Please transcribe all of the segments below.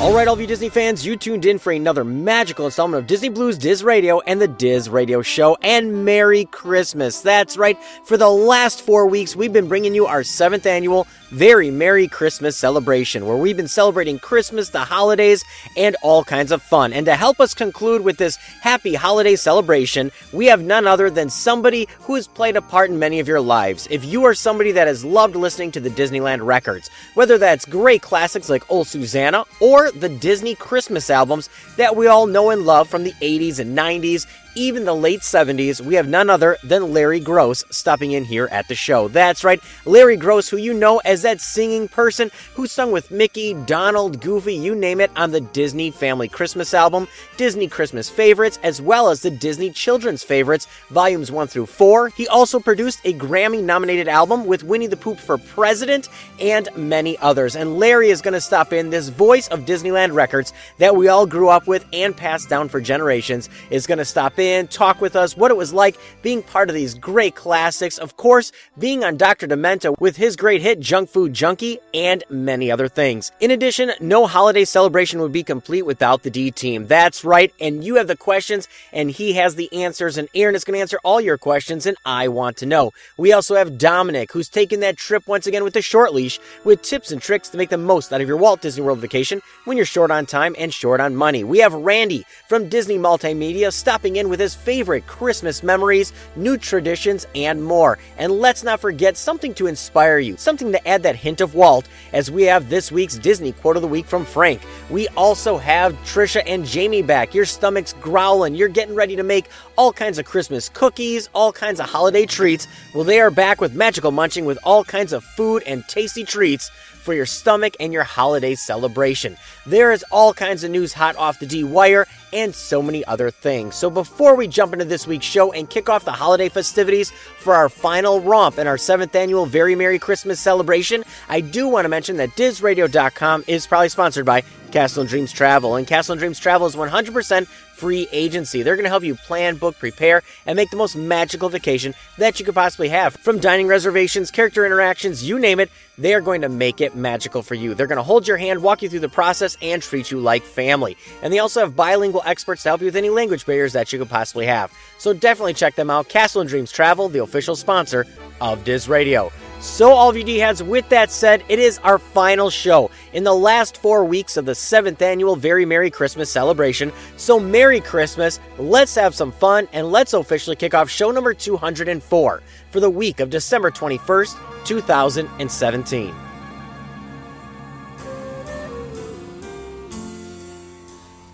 All right, all of you Disney fans, you tuned in for another magical installment of Disney Blues Diz Radio and the Diz Radio Show. And Merry Christmas. That's right. For the last four weeks, we've been bringing you our seventh annual very Merry Christmas celebration, where we've been celebrating Christmas, the holidays, and all kinds of fun. And to help us conclude with this happy holiday celebration, we have none other than somebody who has played a part in many of your lives. If you are somebody that has loved listening to the Disneyland records, whether that's great classics like Old Susanna or the Disney Christmas albums that we all know and love from the 80s and 90s, even the late 70s, we have none other than Larry Groce stopping in here at the show. That's right, Larry Groce, who you know as that singing person who sung with Mickey, Donald, Goofy, you name it, on the Disney Family Christmas album, Disney Christmas Favorites, as well as the Disney Children's Favorites, volumes 1 through 4. He also produced a Grammy nominated album with Winnie the Pooh for President and many others. And Larry is going to stop in, this voice of Disneyland records that we all grew up with and passed down for generations, is going to stop in, talk with us what it was like being part of these great classics. Of course, being on Dr. Demento with his great hit Junk Food Junkie and many other things. In addition, no holiday celebration would be complete without the D team. That's right, and you have the questions and he has the answers, and Aaron is going to answer all your questions, and I want to know. We also have Dominic, who's taking that trip once again with the short leash with tips and tricks to make the most out of your Walt Disney World vacation when you're short on time and short on money. We have Randy from Disney Multimedia stopping in with his favorite Christmas memories, new traditions, and more. And let's not forget something to inspire you, something to add that hint of Walt, as we have this week's Disney Quote of the Week from Frank. We also have Trisha and Jamie back. Your stomach's growling, you're getting ready to make all kinds of Christmas cookies, all kinds of holiday treats. Well, they are back with Magical Munching with all kinds of food and tasty treats for your stomach and your holiday celebration. There is all kinds of news hot off the D wire and so many other things. So before we jump into this week's show and kick off the holiday festivities for our final romp in our seventh annual Very Merry Christmas celebration, I do want to mention that DizRadio.com is probably sponsored by Castle and Dreams Travel, and Castle and Dreams Travel is 100% free agency. They're going to help you plan, book, prepare, and make the most magical vacation that you could possibly have. From dining reservations, character interactions, you name it, they are going to make it magical for you. They're going to hold your hand, walk you through the process, and treat you like family. And they also have bilingual experts to help you with any language barriers that you could possibly have. So definitely check them out. Castle and Dreams Travel, the official sponsor of Diz Radio. So, all of you D heads, with that said, it is our final show in the last four weeks of the seventh annual Very Merry Christmas celebration. So, Merry Christmas, let's have some fun, and let's officially kick off show number 204 for the week of December 21st, 2017.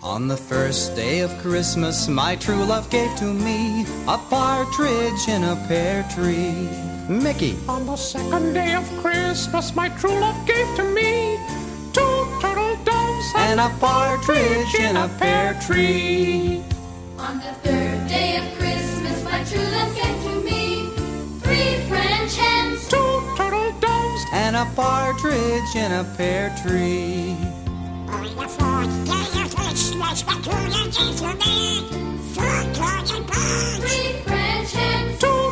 On the first day of Christmas, my true love gave to me a partridge in a pear tree. Mickey. On the second day of Christmas, my true love gave to me two turtle doves and a partridge in a pear tree. On the third day of Christmas, my true love gave to me three French hens, two turtle doves and a partridge in a pear tree. On the fourth day of Christmas, my true love gave to me four golden bugs three French hens, two turtle doves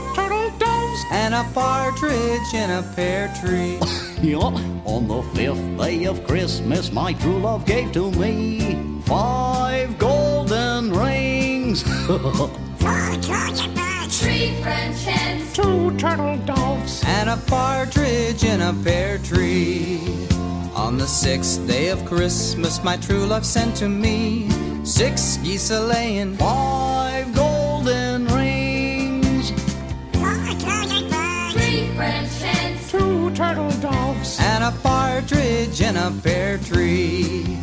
and a partridge in a pear tree. Yeah, on the fifth day of Christmas, my true love gave to me five golden rings. four golden three French hens, two turtle doves and a partridge in a pear tree. On the sixth day of Christmas, my true love sent to me six geese a laying, five golden turtle doves and a partridge in a pear tree.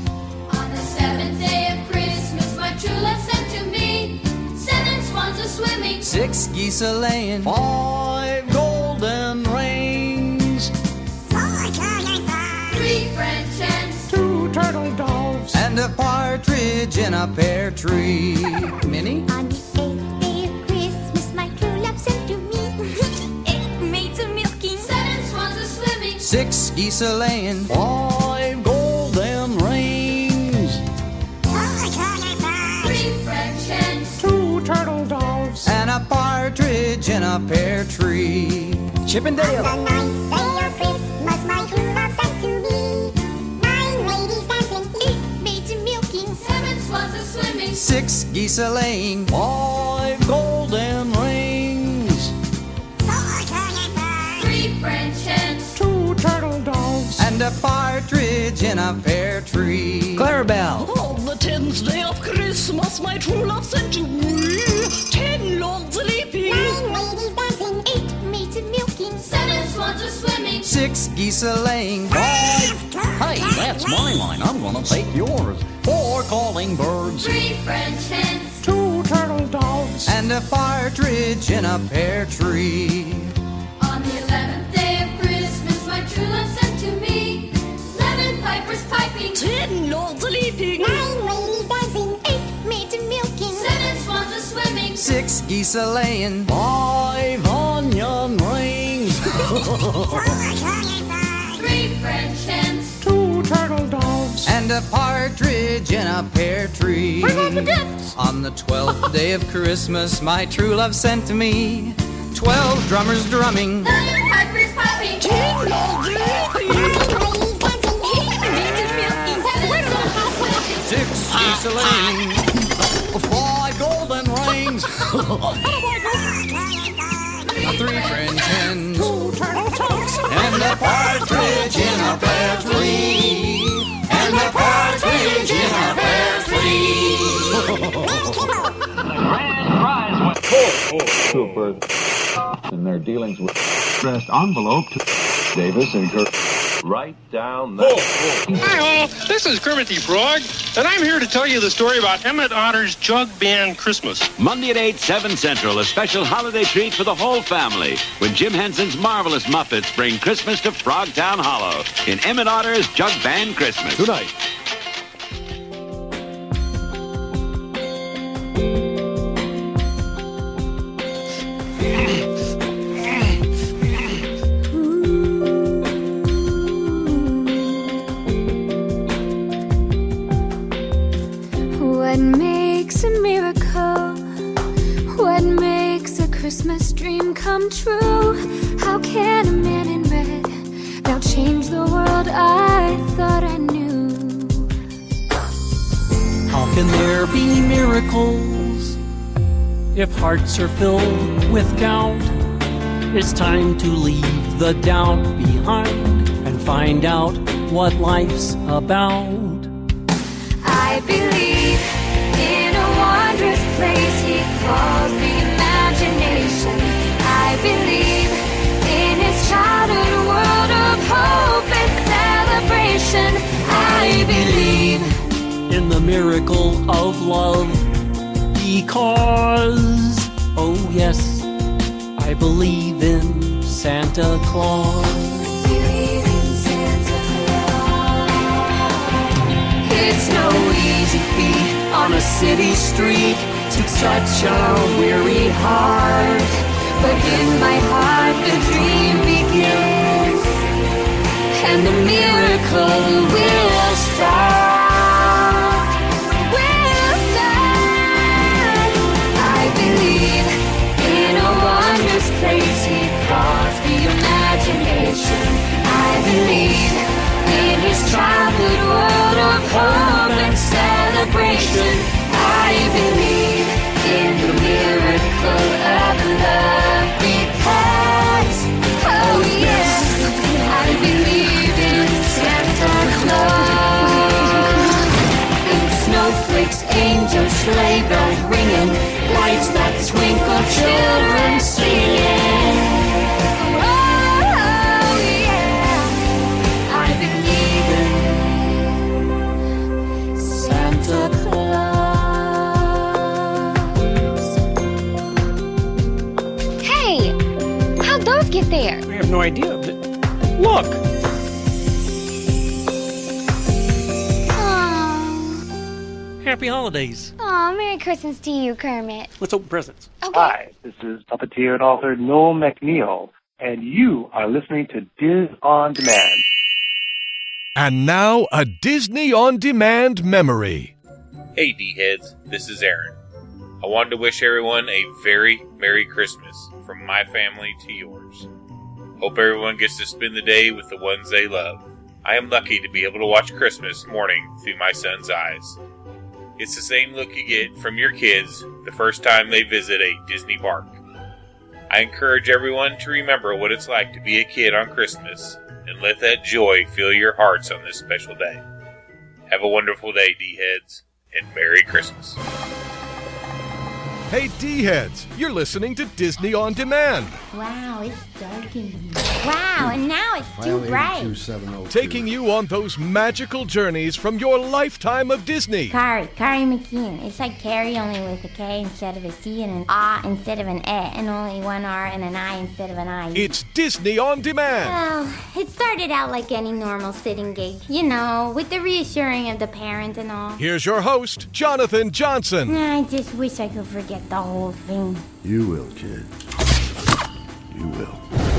On the seventh day of Christmas, my true love sent to me seven swans a swimming, Six geese a laying. Five golden rings. Four golden balls. Three French hens. Two turtle doves. And a partridge in a pear tree. Minnie? On the eighth Six geese a laying. Five golden rings. Four golden balls. Three French hens. Two turtle doves. And a partridge in a pear tree. Chippendale. The ninth day of Christmas, my true love sent to me nine ladies dancing, eight maids a milking. Seven swans a swimming. Six geese a laying. Five golden rings. A partridge in a pear tree. Clarabelle. On the tenth day of Christmas, my true love sent to me ten lords a leaping. Nine ladies dancing, eight maids a milking. Seven swans a swimming. Six geese a laying. Hey, that's my line. I'm gonna take yours. Four calling birds. Three French hens. Two turtle doves. And a partridge in a pear tree. Eleven pipers piping. Ten lords leaping. Nine ladies dancing, eight maids a milking. Seven swans a swimming. Six geese a laying. Five onion rings. Four golden balls. Three French hens. Two turtle doves. And a partridge in a pear tree. On the twelfth day of Christmas, my true love sent to me twelve drummers drumming. Nine pipers piping. Ten lords leaping. Geese. Five golden rings. Three French hens. And a partridge in a pear tree. And a partridge in a pear tree. Cooper in their dealings with addressed envelope to Davis and Kirk. Right down there. Hi, all. This is Kermit the Frog, and I'm here to tell you the story about Emmett Otter's Jug Band Christmas. Monday at 8, 7 Central, a special holiday treat for the whole family when Jim Henson's Marvelous Muppets bring Christmas to Frogtown Hollow in Emmett Otter's Jug Band Christmas. Tonight. Dream come true? How can a man in red now change the world I thought I knew? How can there be miracles if hearts are filled with doubt? It's time to leave the doubt behind and find out what life's about. I believe in a wondrous place he calls I believe in the miracle of love because, oh yes, I believe in Santa Claus. believe in Santa Claus. It's no easy feat on a city street to touch a weary heart. But in my heart, the dream and the miracle will start. Will start. I believe in a place he calls the imagination. I believe in his childhood world of hope and celebration. I believe in the miracle of snowflakes, angels, sleigh bells ringing, lights that twinkle, children singing. Oh yeah, I believe in Santa Claus. get there? I have no idea. Look! Happy holidays. Aw, Merry Christmas to you, Kermit. Let's open presents. Okay. Hi, this is puppeteer and author Noel MacNeal, and you are listening to Diz On Demand. And now, a Disney On Demand memory. Hey, D heads, this is Aaron. I wanted to wish everyone a very Merry Christmas from my family to yours. Hope everyone gets to spend the day with the ones they love. I am lucky to be able to watch Christmas morning through my son's eyes. It's the same look you get from your kids the first time they visit a Disney park. I encourage everyone to remember what it's like to be a kid on Christmas and let that joy fill your hearts on this special day. Have a wonderful day, D heads, and Merry Christmas. Hey, D heads, you're listening to Disney On Demand, Wow, it's dark in here. Wow, and now it's too bright. Oh taking you on those magical journeys from your lifetime of Disney. Kari, Kari McKeon. It's like Carrie only with a K instead of a C and an A instead of an E, and only one R and an I instead of an I. It's Disney On Demand. Well, it started out like any normal sitting gig, you know, with the reassuring of the parents and all. Here's your host, Jonathan Johnson. I just wish I could forget the whole thing. You will, kid. You will.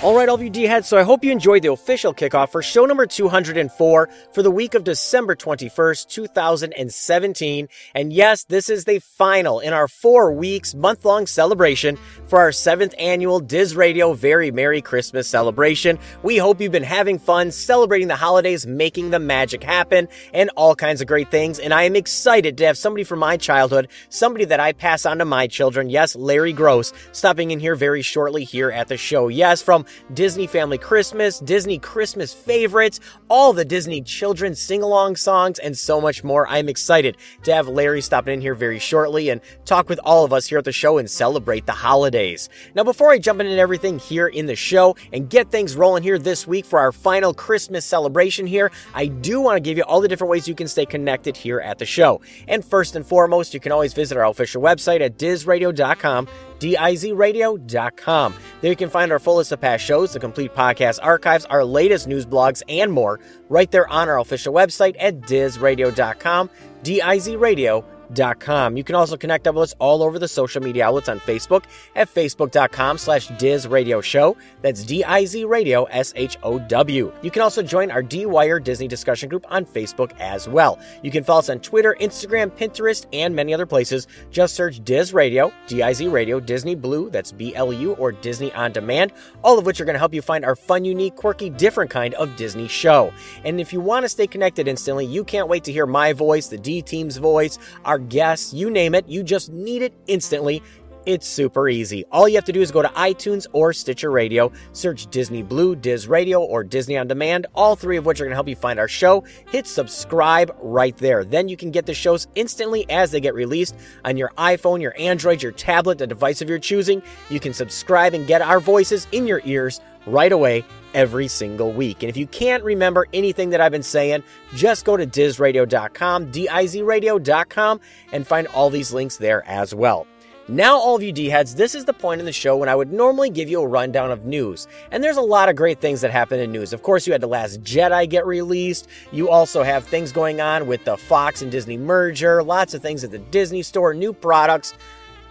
All right, all of you D heads, so I hope you enjoyed the official kickoff for show number 204 for the week of December 21st, 2017. And yes, this is the final in our four weeks, month long celebration for our seventh annual Diz Radio Very Merry Christmas celebration. We hope you've been having fun celebrating the holidays, making the magic happen, and all kinds of great things. And I am excited to have somebody from my childhood, somebody that I pass on to my children. Yes, Larry Groce, stopping in here very shortly here at the show. Yes, from Disney Family Christmas, Disney Christmas favorites, all the Disney children's sing along songs, and so much more. I'm excited to have Larry stopping in here very shortly and talk with all of us here at the show and celebrate the holidays. Now, before I jump into everything here in the show and get things rolling here this week for our final Christmas celebration here, I do want to give you all the different ways you can stay connected here at the show. And first and foremost, you can always visit our official website at dizradio.com dizradio.com. There you can find our full list of past shows, the complete podcast archives, our latest news blogs, and more right there on our official website at dizradio.com, dizradio.com. You can also connect up with us all over the social media outlets on Facebook at facebook.com slash Diz Radio Show. That's D-I-Z Radio S-H-O-W. You can also join our D-Wire Disney discussion group on Facebook as well. You can follow us on Twitter, Instagram, Pinterest, and many other places. Just search Diz Radio, D-I-Z Radio, Disney Blue, that's B-L-U, or Disney On Demand, all of which are going to help you find our fun, unique, quirky, different kind of Disney show. And if you want to stay connected instantly, you can't wait to hear my voice, the D-Team's voice, our guests, you name it, you just need it instantly. It's super easy. All you have to do is go to iTunes or Stitcher Radio, search Disney Blue, Diz Radio, or Disney On Demand, all three of which are going to help you find our show. Hit subscribe right there. Then you can get the shows instantly as they get released on your iPhone, your Android, your tablet, the device of your choosing. You can subscribe and get our voices in your ears right away every single week. And if you can't remember anything that I've been saying, just go to dizradio.com, D-I-Z radio.com, and find all these links there as well. Now, all of you D heads, this is the point in the show when I would normally give you a rundown of news. And there's a lot of great things that happen in news. Of course, you had The Last Jedi get released. You also have things going on with the Fox and Disney merger, lots of things at the Disney store, new products.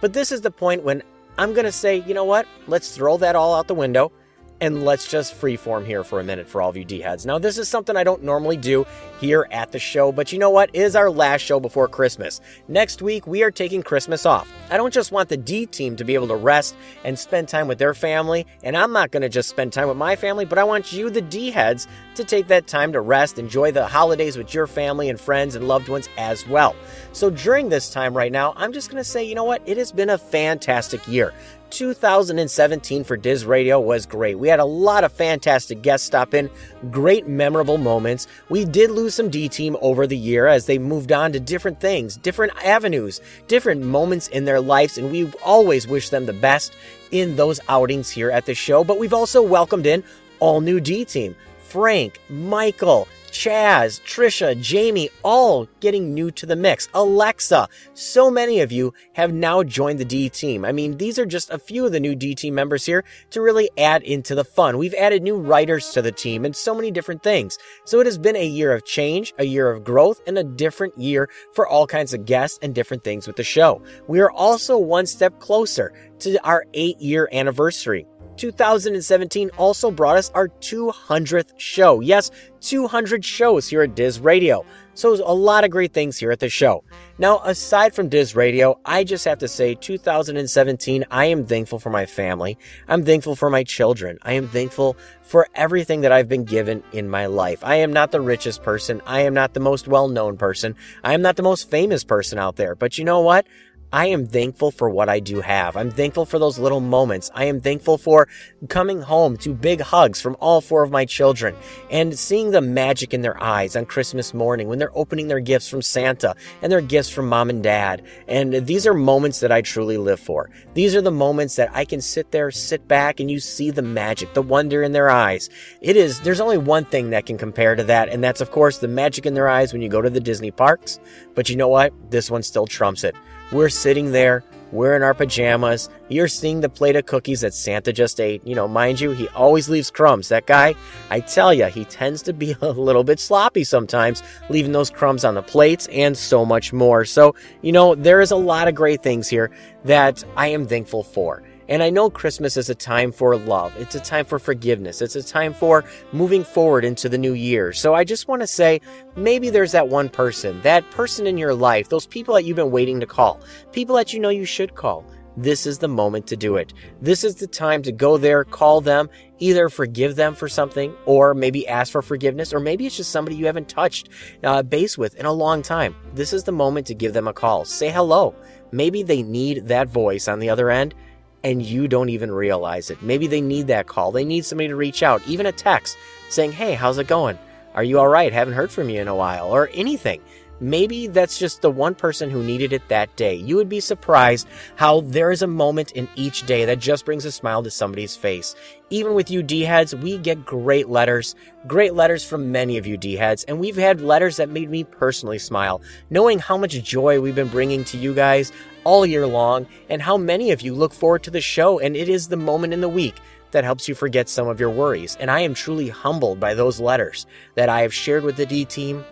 But this is the point when I'm going to say, you know what? Let's throw that all out the window and let's just freeform here for a minute for all of you D heads. Now, this is something I don't normally do here at the show, but you know what? It is our last show before Christmas. Next week, we are taking Christmas off. I don't just want the D team to be able to rest and spend time with their family, and I'm not going to just spend time with my family, but I want you, the D heads, to take that time to rest, enjoy the holidays with your family and friends and loved ones as well. So during this time right now, I'm just going to say, you know what? It has been a fantastic year. 2017 for Diz Radio was great. We had a lot of fantastic guests stop in, great memorable moments. We did lose some D team over the year as they moved on to different things, different avenues, different moments in their lives, and we always wish them the best in those outings here at the show. But we've also welcomed in all new D team Frank, Michael, Chaz, Trisha, Jamie, all getting new to the mix. Alexa, so many of you have now joined the D team. I mean, these are just a few of the new D team members here to really add into the fun. We've added new writers to the team and so many different things. So it has been a year of change, a year of growth, and a different year for all kinds of guests and different things with the show. We are also one step closer to our eight year anniversary. 2017 also brought us our 200th show. Yes, 200 shows here at Diz Radio. So a lot of great things here at the show. Now, aside from Diz Radio, I just have to say 2017, I am thankful for my family. I'm thankful for my children. I am thankful for everything that I've been given in my life. I am not the richest person. I am not the most well-known person. I am not the most famous person out there. But you know what? I am thankful for what I do have. I'm thankful for those little moments. I am thankful for coming home to big hugs from all four of my children and seeing the magic in their eyes on Christmas morning when they're opening their gifts from Santa and their gifts from mom and dad. And these are moments that I truly live for. These are the moments that I can sit there, sit back, and you see the magic, the wonder in their eyes. It is, there's only one thing that can compare to that, and that's, of course, the magic in their eyes when you go to the Disney parks. But you know what? This one still trumps it. We're sitting there, we're in our pajamas. You're seeing the plate of cookies that Santa just ate. You know, mind you, he always leaves crumbs. That guy, I tell you, he tends to be a little bit sloppy sometimes, leaving those crumbs on the plates and so much more. So, you know, there is a lot of great things here that I am thankful for. And I know Christmas is a time for love. It's a time for forgiveness. It's a time for moving forward into the new year. So I just want to say maybe there's that one person, that person in your life, those people that you've been waiting to call, people that you know you should call. This is the moment to do it. This is the time to go there, call them, either forgive them for something, or maybe ask for forgiveness, or maybe it's just somebody you haven't touched uh, base with in a long time. This is the moment to give them a call. Say hello. Maybe they need that voice on the other end and you don't even realize it. Maybe they need that call. They need somebody to reach out, even a text saying, Hey, how's it going? Are you all right? Haven't heard from you in a while, or anything. Maybe that's just the one person who needed it that day. You would be surprised how there is a moment in each day that just brings a smile to somebody's face. Even with you D heads, we get great letters, great letters from many of you D heads, and we've had letters that made me personally smile, knowing how much joy we've been bringing to you guys all year long and how many of you look forward to the show and it is the moment in the week that helps you forget some of your worries. And I am truly humbled by those letters that I have shared with the D team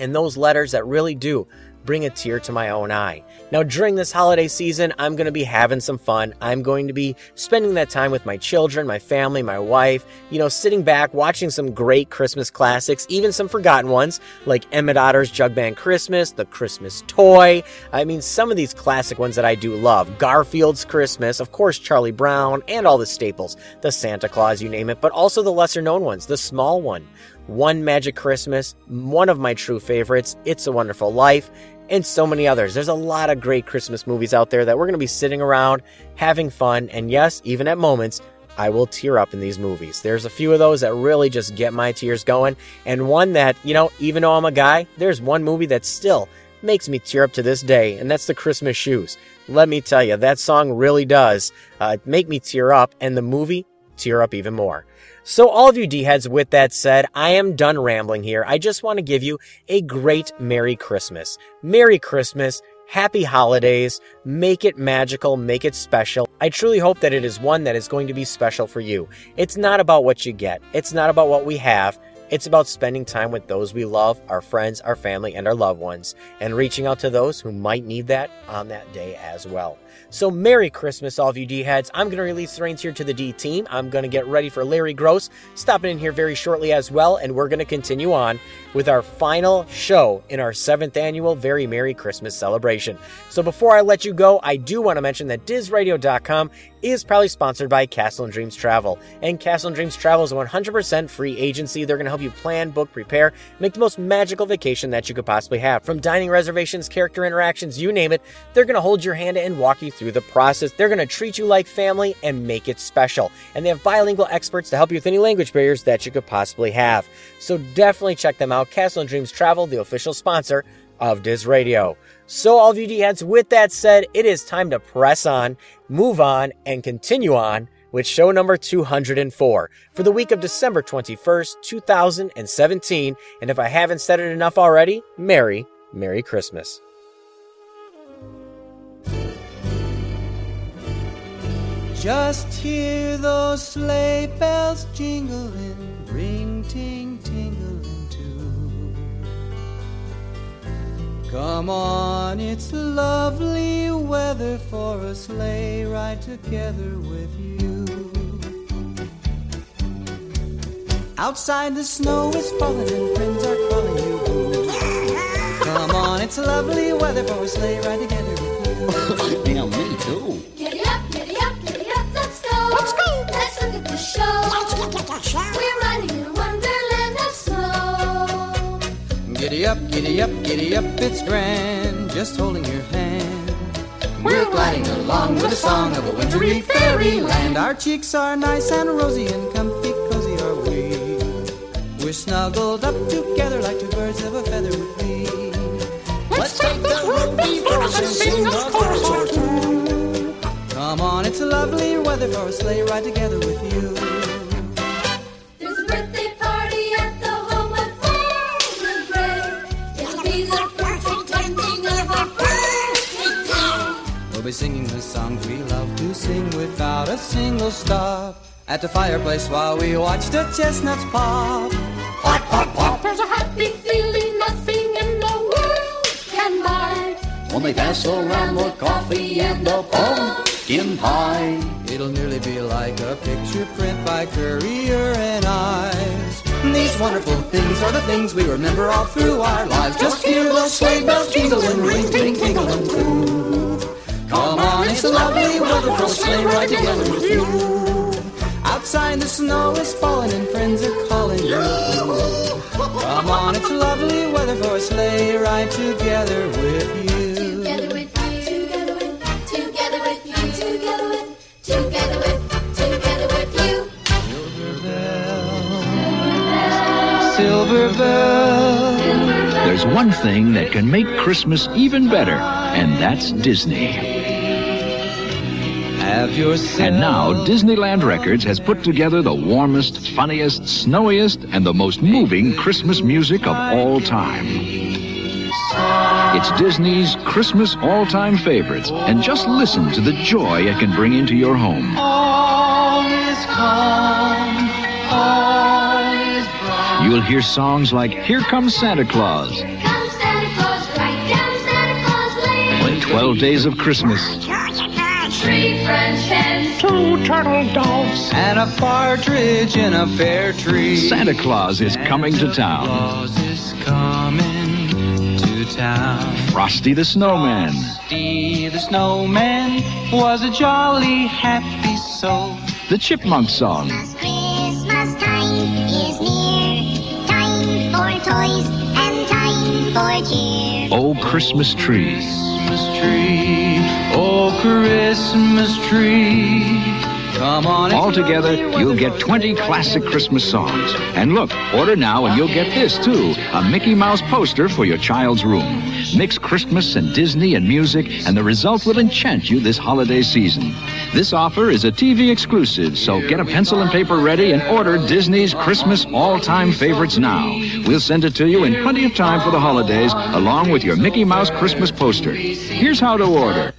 and those letters that really do bring a tear to my own eye. Now, during this holiday season, I'm going to be having some fun. I'm going to be spending that time with my children, my family, my wife, you know, sitting back, watching some great Christmas classics, even some forgotten ones like Emmett Otter's Jug Band Christmas, The Christmas Toy. I mean, some of these classic ones that I do love. Garfield's Christmas, of course, Charlie Brown, and all the staples, the Santa Claus, you name it, but also the lesser known ones, the small one. One Magic Christmas, one of my true favorites, It's a Wonderful Life, and so many others. There's a lot of great Christmas movies out there that we're going to be sitting around having fun, and yes, even at moments, I will tear up in these movies. There's a few of those that really just get my tears going, and one that, you know, even though I'm a guy, there's one movie that still makes me tear up to this day, and that's The Christmas Shoes. Let me tell you, that song really does uh, make me tear up, and the movie tear up even more. So, all of you D heads, with that said, I am done rambling here. I just want to give you a great Merry Christmas. Merry Christmas. Happy holidays. Make it magical. Make it special. I truly hope that it is one that is going to be special for you. It's not about what you get. It's not about what we have. It's about spending time with those we love, our friends, our family, and our loved ones, and reaching out to those who might need that on that day as well. So, Merry Christmas, all of you D heads. I'm going to release the reins here to the D team. I'm going to get ready for Larry Groce stopping in here very shortly as well, and we're going to continue on with our final show in our seventh annual Very Merry Christmas celebration. So, before I let you go, I do want to mention that DizRadio.com is proudly sponsored by Castle and Dreams Travel. And Castle and Dreams Travel is a 100% free agency. They're going to help you plan, book, prepare, make the most magical vacation that you could possibly have. From dining reservations, character interactions, you name it, they're going to hold your hand and walk you through the process. They're going to treat you like family and make it special. And they have bilingual experts to help you with any language barriers that you could possibly have. So definitely check them out. Castle and Dreams Travel, the official sponsor of Diz Radio. So, all of you D heads, with that said, it is time to press on, move on, and continue on with show number 204 for the week of December 21st, 2017. And if I haven't said it enough already, Merry, Merry Christmas. Just hear those sleigh bells jingling, ring ting tingling too. Come on, it's lovely weather for a sleigh ride together with you. Outside the snow is falling and friends are calling you. Come on, it's lovely weather for a sleigh ride together with you. yeah, me too. Let's go. Let's look at the show. Let's look at the show. We're riding in a wonderland of snow. Giddy up, giddy up, giddy up, it's grand, just holding your hand. We're gliding along with a song of a wintry fairyland. Our cheeks are nice and rosy and comfy, cozy are we. We're snuggled up together like two birds of a feather would be. Let's take the road before lovely weather for a sleigh ride together with you. There's a birthday party at the home of Farmer Gray. It'll be the perfect ending of our birthday day. We'll be singing the songs we love to sing without a single stop. At the fireplace while we watch the chestnuts pop. Pop, pop, pop. There's a happy feeling nothing in the world can buy. When they pass around the coffee and the pumpkin pie. It'll nearly be like a picture print by Currier and Ives. These wonderful things are the things we remember all through our lives. Just hear those sleigh bells jingling, ring, ting, tingling too. Come on, it's a lovely weather for a sleigh ride together with you. Outside the snow is falling and friends are calling you. Come on, it's lovely weather for a sleigh ride together with you. Silver bell. There's one thing that can make Christmas even better, and that's Disney. And now, Disneyland Records has put together the warmest, funniest, snowiest, and the most moving Christmas music of all time. It's Disney's Christmas all time favorites, and just listen to the joy it can bring into your home. Bright. You'll hear songs like Here Comes Santa Claus, Come Santa Claus, right down Santa Claus Lane. 12 Days of Christmas, Three French hens, Two turtle doves. And a partridge in a pear tree. Santa Claus is coming to town, Claus is coming to town. Frosty the Snowman, Frosty the snowman was a jolly happy soul. the Chipmunk Song, toys and time for cheer. Oh Christmas Tree. Christmas tree, oh Christmas tree. Come on. All together, you'll get 20 classic Christmas songs. And look, order now and you'll get this too a Mickey Mouse poster for your child's room. Mix Christmas and Disney and music, and the result will enchant you this holiday season. This offer is a TV exclusive, so get a pencil and paper ready and order Disney's Christmas all time favorites now. We'll send it to you in plenty of time for the holidays, along with your Mickey Mouse Christmas poster. Here's how to order.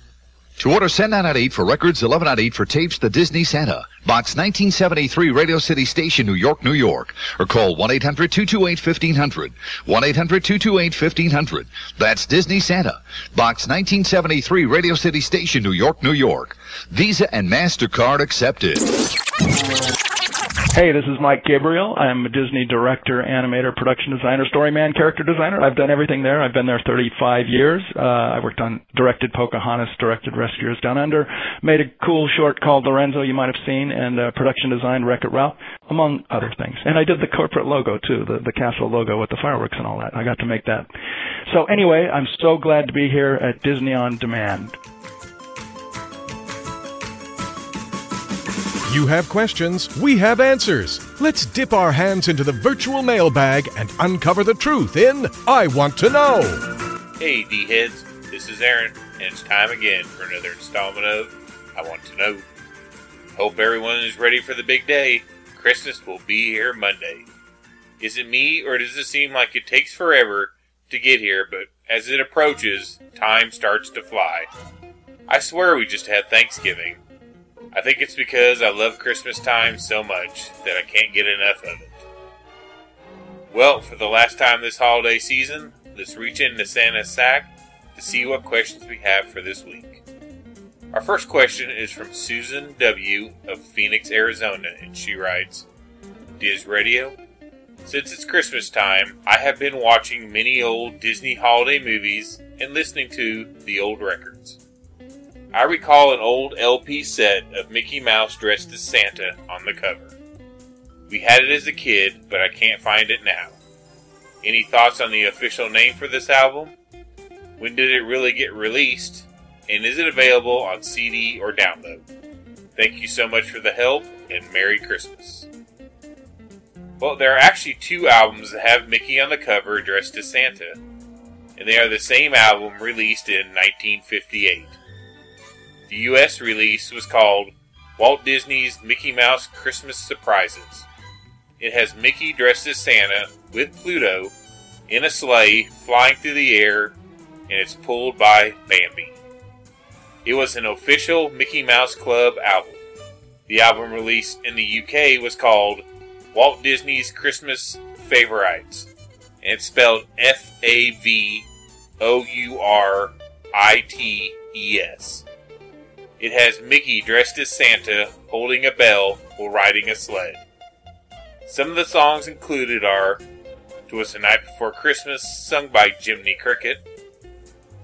To order, send 9 at 8 for records, 11 at 8 for tapes, The Disney Santa. Box 1973, Radio City Station, New York, New York. Or call 1-800-228-1500. 1-800-228-1500. That's Disney Santa. Box 1973, Radio City Station, New York, New York. Visa and MasterCard accepted. Hey, this is Mike Gabriel. I'm a Disney director, animator, production designer, story man, character designer. I've done everything there. I've been there 35 years. Uh, I worked on, directed Pocahontas, directed Rescuers Down Under, made a cool short called Lorenzo you might have seen, and uh, production designed Wreck-It Ralph, among other things. And I did the corporate logo too, the, the castle logo with the fireworks and all that. I got to make that. So anyway, I'm so glad to be here at Disney On Demand. You have questions, we have answers. Let's dip our hands into the virtual mailbag and uncover the truth in I Want to Know. Hey, D heads, this is Aaron, and it's time again for another installment of I Want to Know. Hope everyone is ready for the big day. Christmas will be here Monday. Is it me, or does it seem like it takes forever to get here, but as it approaches, time starts to fly? I swear we just had Thanksgiving. I think it's because I love Christmas time so much that I can't get enough of it. Well, for the last time this holiday season, let's reach into Santa's sack to see what questions we have for this week. Our first question is from Susan W. of Phoenix, Arizona, and she writes Diz Radio. Since it's Christmas time, I have been watching many old Disney holiday movies and listening to the old records. I recall an old LP set of Mickey Mouse dressed as Santa on the cover. We had it as a kid, but I can't find it now. Any thoughts on the official name for this album? When did it really get released? And is it available on CD or download? Thank you so much for the help and Merry Christmas. Well, there are actually two albums that have Mickey on the cover dressed as Santa, and they are the same album released in 1958. The US release was called Walt Disney's Mickey Mouse Christmas Surprises. It has Mickey dressed as Santa with Pluto in a sleigh flying through the air, and it's pulled by Bambi. It was an official Mickey Mouse Club album. The album released in the UK was called Walt Disney's Christmas Favorites, and it's spelled F A V O U R I T E S. It has Mickey dressed as Santa holding a bell while riding a sled. Some of the songs included are "Twas the Night Before Christmas, sung by Jiminy Cricket,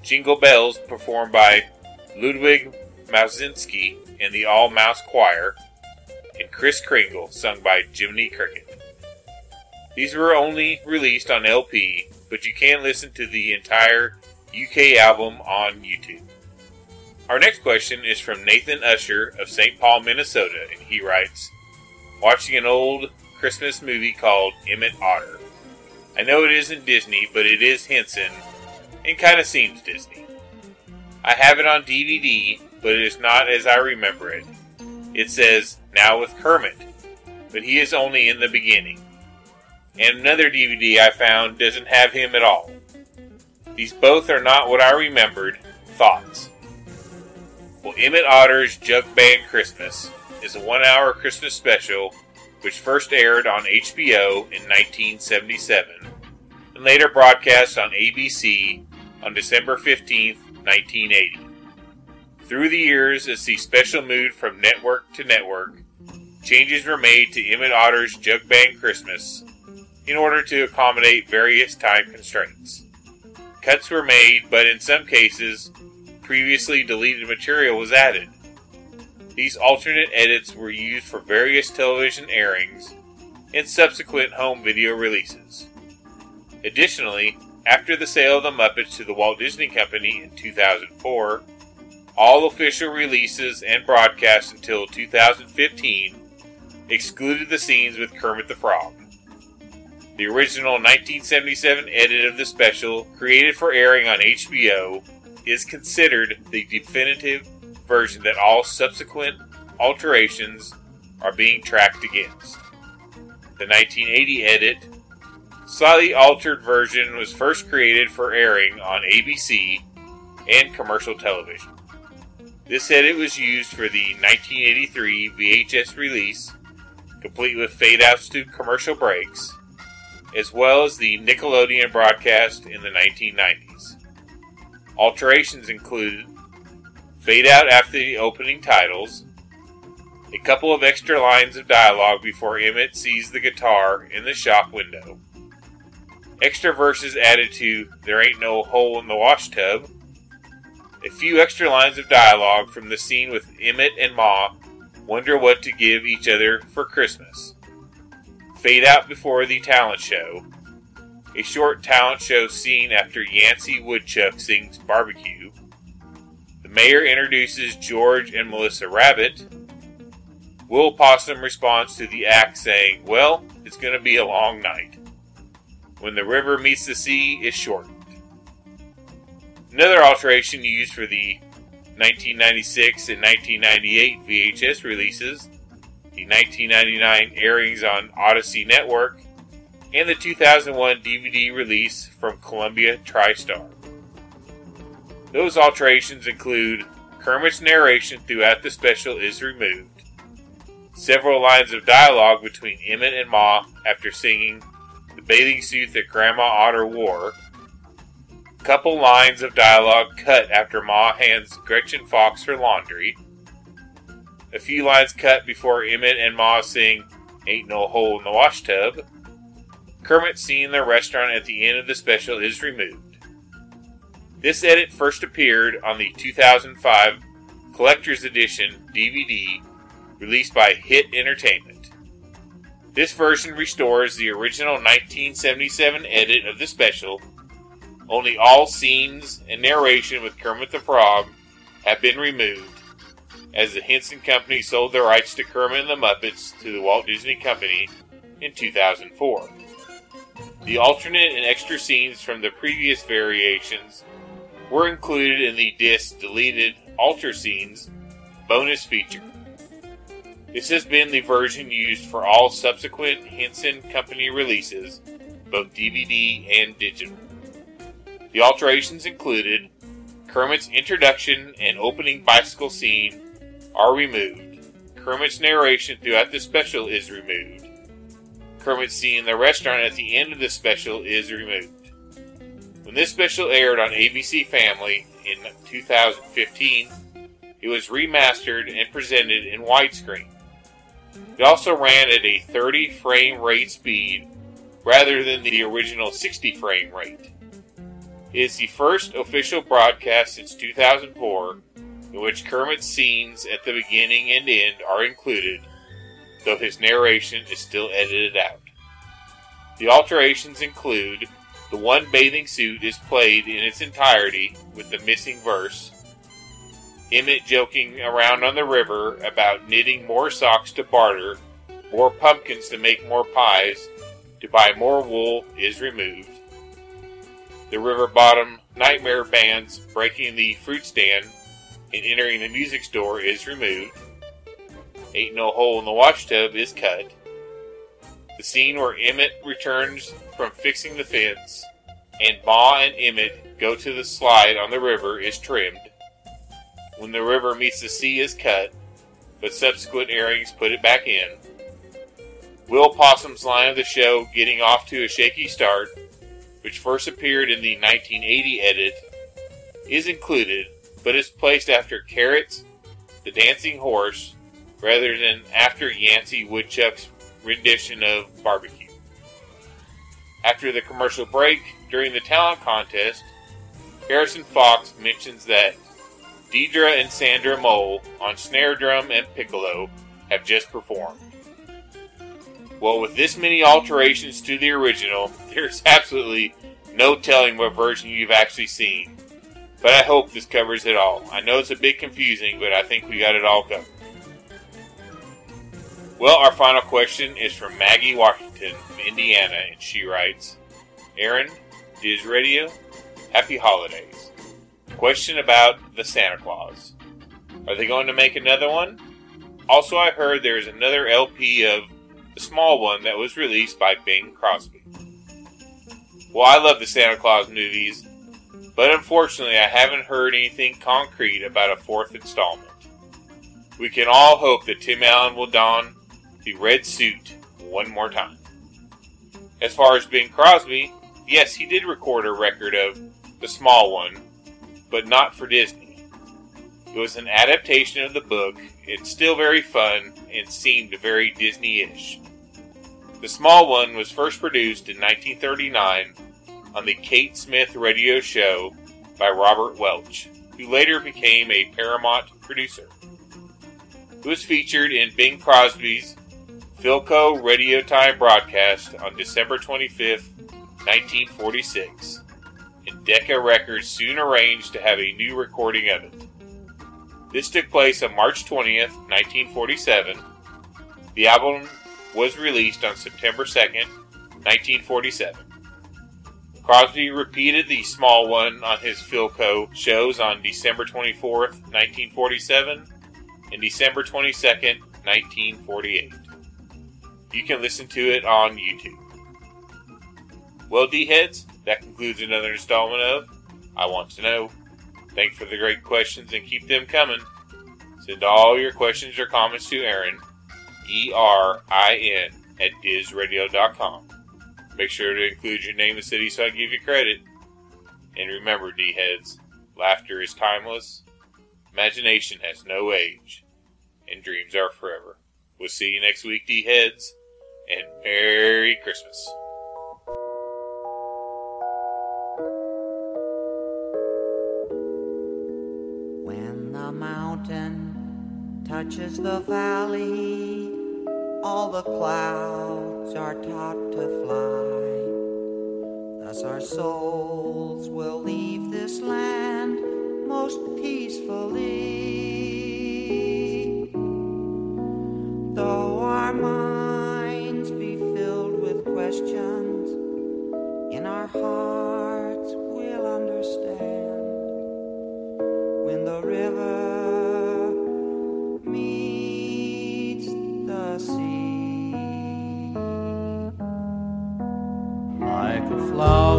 Jingle Bells, performed by Ludwig Mausinski and the All Mouse Choir, and Kris Kringle, sung by Jiminy Cricket. These were only released on LP, but you can listen to the entire UK album on YouTube. Our next question is from Nathan Usher of St. Paul, Minnesota, and he writes Watching an old Christmas movie called Emmett Otter. I know it isn't Disney, but it is Henson, and kind of seems Disney. I have it on DVD, but it is not as I remember it. It says, now with Kermit, but he is only in the beginning. And another DVD I found doesn't have him at all. These both are not what I remembered. Thoughts? Well, Emmett Otter's Jug Band Christmas is a one hour Christmas special which first aired on HBO in 1977 and later broadcast on ABC on December 15, 1980. Through the years, as the special moved from network to network, changes were made to Emmett Otter's Jug Band Christmas in order to accommodate various time constraints. Cuts were made, but in some cases, previously deleted material was added. These alternate edits were used for various television airings and subsequent home video releases. Additionally, after the sale of the Muppets to the Walt Disney Company in 2004, all official releases and broadcasts until 2015 excluded the scenes with Kermit the Frog. The original 1977 edit of the special, created for airing on HBO, is considered the definitive version that all subsequent alterations are being tracked against. The 1980 edit, slightly altered version, was first created for airing on ABC and commercial television. This edit was used for the 1983 VHS release, complete with fade outs to commercial breaks, as well as the Nickelodeon broadcast in the 1990s. Alterations included fade out after the opening titles, a couple of extra lines of dialogue before Emmett sees the guitar in the shop window, extra verses added to There Ain't No Hole in the Wash Tub, a few extra lines of dialogue from the scene with Emmett and Ma wonder what to give each other for Christmas. Fade out before the talent show. A short talent show scene after Yancey Woodchuck sings barbecue. The mayor introduces George and Melissa Rabbit. Will Possum responds to the act saying, Well, it's going to be a long night. When the river meets the sea is shortened. Another alteration used for the 1996 and 1998 VHS releases, the 1999 airings on Odyssey Network, and the 2001 DVD release from Columbia TriStar. Those alterations include Kermit's narration throughout the special is removed, several lines of dialogue between Emmett and Ma after singing the bathing suit that Grandma Otter wore, a couple lines of dialogue cut after Ma hands Gretchen Fox her laundry, a few lines cut before Emmett and Ma sing Ain't No Hole in the Wash Tub, Kermit seeing the restaurant at the end of the special is removed. This edit first appeared on the 2005 Collector's Edition DVD released by Hit Entertainment. This version restores the original 1977 edit of the special. Only all scenes and narration with Kermit the Frog have been removed, as the Henson Company sold the rights to Kermit and the Muppets to the Walt Disney Company in 2004. The alternate and extra scenes from the previous variations were included in the disc deleted alter scenes bonus feature. This has been the version used for all subsequent Henson Company releases, both DVD and digital. The alterations included Kermit's introduction and opening bicycle scene are removed. Kermit's narration throughout the special is removed. Kermit in the restaurant at the end of the special is removed. When this special aired on ABC Family in 2015, it was remastered and presented in widescreen. It also ran at a 30 frame rate speed rather than the original 60 frame rate. It is the first official broadcast since 2004 in which Kermit's scenes at the beginning and end are included, though his narration is still edited out. The alterations include the one bathing suit is played in its entirety with the missing verse, Emmet joking around on the river about knitting more socks to barter, more pumpkins to make more pies, to buy more wool is removed. The river bottom nightmare bands breaking the fruit stand and entering the music store is removed. Ain't no hole in the wash tub is cut. The scene where Emmet returns from fixing the fence and Ma and Emmet go to the slide on the river is trimmed. When the river meets the sea is cut, but subsequent airings put it back in. Will Possum's line of the show getting off to a shaky start, which first appeared in the 1980 edit, is included, but is placed after Carrots, the dancing horse, rather than after Yancy Woodchuck's rendition of Barbecue. After the commercial break, during the talent contest, Harrison Fox mentions that Deidre and Sandra Mole on snare drum and piccolo have just performed. Well, with this many alterations to the original, there's absolutely no telling what version you've actually seen. But I hope this covers it all. I know it's a bit confusing, but I think we got it all covered. Well, our final question is from Maggie Washington from Indiana, and she writes Erin, Diz Radio, Happy Holidays. Question about the Santa Clause. Are they going to make another one? Also, I heard there is another LP of the small one that was released by Bing Crosby. Well, I love the Santa Clause movies, but unfortunately, I haven't heard anything concrete about a fourth installment. We can all hope that Tim Allen will don the red suit one more time. As far as Bing Crosby, yes, he did record a record of the small one, but not for Disney. It was an adaptation of the book. It's still very fun and seemed very Disney ish. The small one was first produced in 1939 on the Kate Smith radio show by Robert Welch, who later became a Paramount producer. It was featured in Bing Crosby's Philco Radio Time broadcast on December 25, 1946, and Decca Records soon arranged to have a new recording of it. This took place on March 20th, 1947. The album was released on September 2nd, 1947. Crosby repeated the small one on his Philco shows on December 24th, 1947 and December 22nd, 1948. You can listen to it on YouTube. Well, D heads, that concludes another installment of I Want to Know. Thanks for the great questions and keep them coming. Send all your questions or comments to Erin, E R I N, at DizRadio.com. Make sure to include your name and city so I give you credit. And remember, D heads, laughter is timeless, imagination has no age, and dreams are forever. We'll see you next week, D heads, and Merry Christmas. When the mountain touches the valley, all the clouds are taught to fly. Thus our souls will leave this land most peacefully. Though our minds questions, in our hearts we'll understand when the river meets the sea. like a flower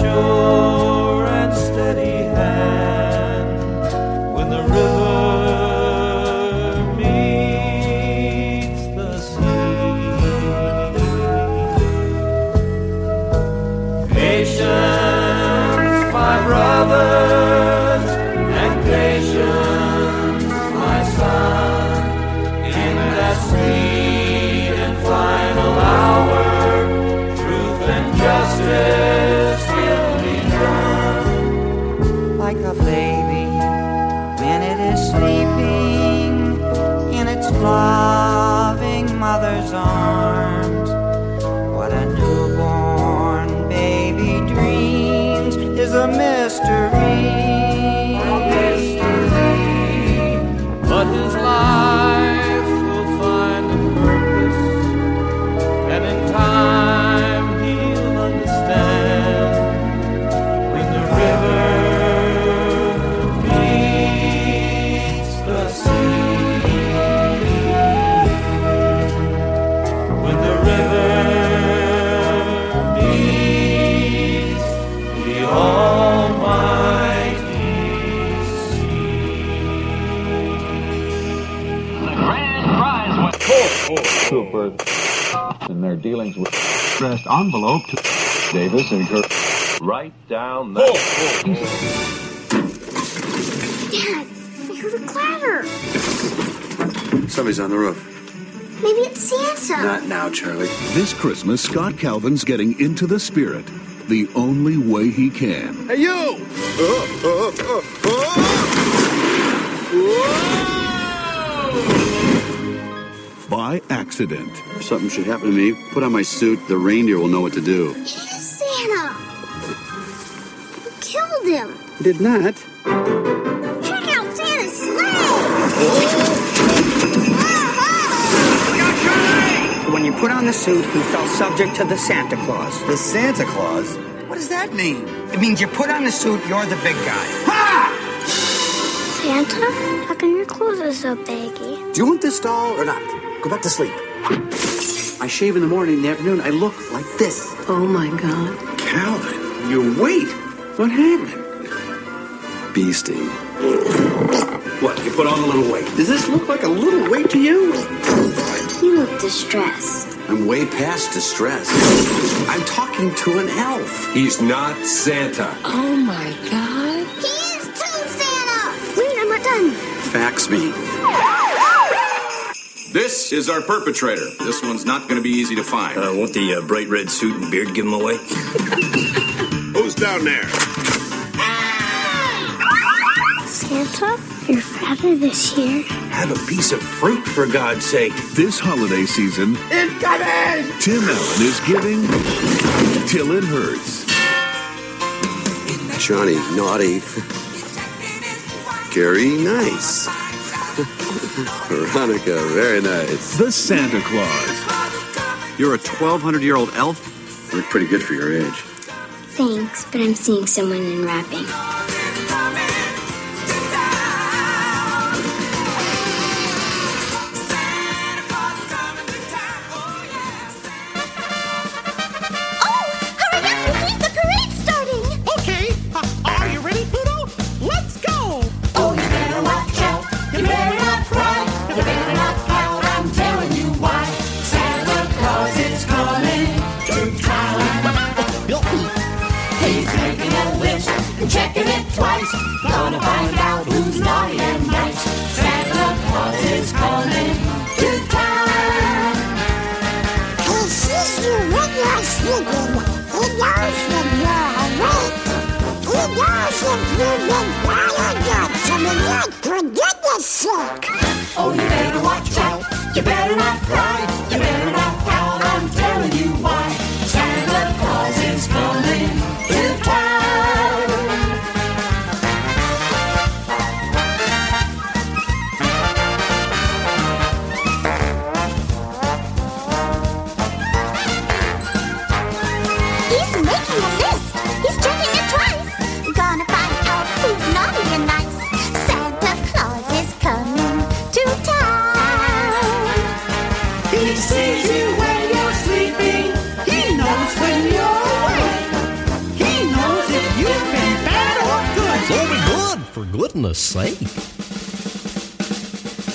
with dealings with addressed envelope to Davis and Kirk. Right down that. Dad, I heard a clatter. Somebody's on the roof. Maybe it's Santa. Not now, Charlie. This Christmas, Scott Calvin's getting into the spirit the only way he can. Hey, you! Uh, uh, uh. By accident. If something should happen to me, put on my suit. The reindeer will know what to do. It is Santa. You killed him. Did not. Check out Santa's sleigh. When you put on the suit, you fell subject to the Santa Clause. The Santa Clause? What does that mean? It means you put on the suit, you're the big guy. Ha! Santa, how come your clothes are so baggy? Do you want this doll or not? Go back to sleep. I shave in the morning, in the afternoon. I look like this. Oh my god. Calvin, your weight. What happened? Beastie. What? You put on a little weight. Does this look like a little weight to you? You look distressed. I'm way past distressed. I'm talking to an elf. He's not Santa. Oh my god. He is too, Santa! Wait, I'm not done. Fax me. This is our perpetrator. This one's not going to be easy to find. Uh, won't the uh, bright red suit and beard give him away? Who's down there? Santa? You're fatter this year. Have a piece of fruit, for God's sake. This holiday season, Incoming! Tim Allen is giving till it hurts. Johnny, naughty. Gary, nice. Veronica, very nice. The Santa Clause. You're a 1,200 year old elf? You look pretty good for your age. Thanks, but I'm seeing someone in wrapping. Twice. Gonna find out who's naughty and nice. Santa Claus is coming to town. He sees you when you're sleeping. He knows when you're awake. He knows if you've been or good. So when you're for goodness sake. Oh, you better watch out. You better not cry. Goodness sake.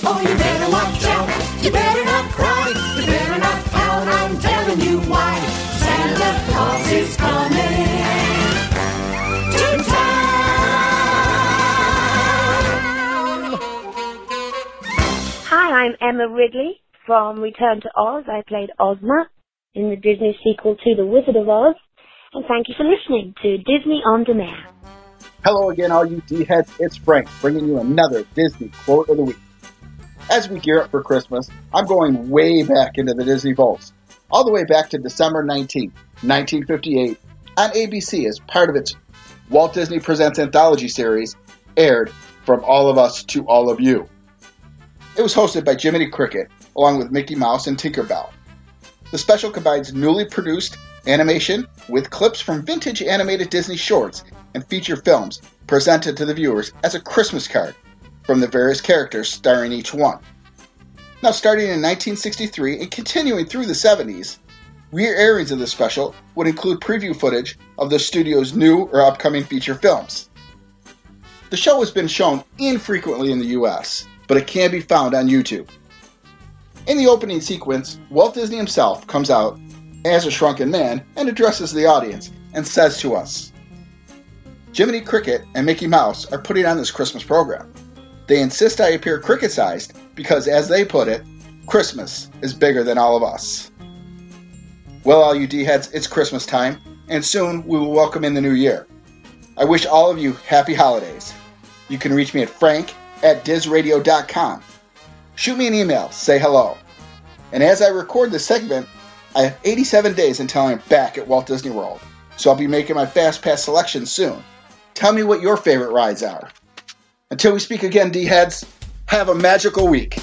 Oh, you better watch out. You better not cry. You better not pout. I'm telling you why. Santa Claus is coming to town. Hi, I'm Emma Ridley from Return to Oz. I played Ozma in the Disney sequel to The Wizard of Oz. And thank you for listening to Disney On Demand. Hello again, all you D-heads. It's Frank, bringing you another Disney quote of the week. As we gear up for Christmas, I'm going way back into the Disney vaults, all the way back to December 19, 1958, on ABC as part of its Walt Disney Presents Anthology series, aired From All of Us to All of You. It was hosted by Jiminy Cricket, along with Mickey Mouse and Tinkerbell. The special combines newly produced animation with clips from vintage animated Disney shorts and feature films presented to the viewers as a Christmas card from the various characters starring each one. Now, starting in 1963 and continuing through the 70s, rear airings of the special would include preview footage of the studio's new or upcoming feature films. The show has been shown infrequently in the US, but it can be found on YouTube. In the opening sequence, Walt Disney himself comes out as a shrunken man and addresses the audience and says to us Jiminy Cricket and Mickey Mouse are putting on this Christmas program. They insist I appear cricket sized because, as they put it, Christmas is bigger than all of us. Well, all you D heads, it's Christmas time, and soon we will welcome in the new year. I wish all of you happy holidays. You can reach me at frank at dizradio.com. Shoot me an email, say hello. And as I record this segment, I have 87 days until I'm back at Walt Disney World, so I'll be making my Fast Pass selection soon. Tell me what your favorite rides are. Until we speak again, D heads, have a magical week.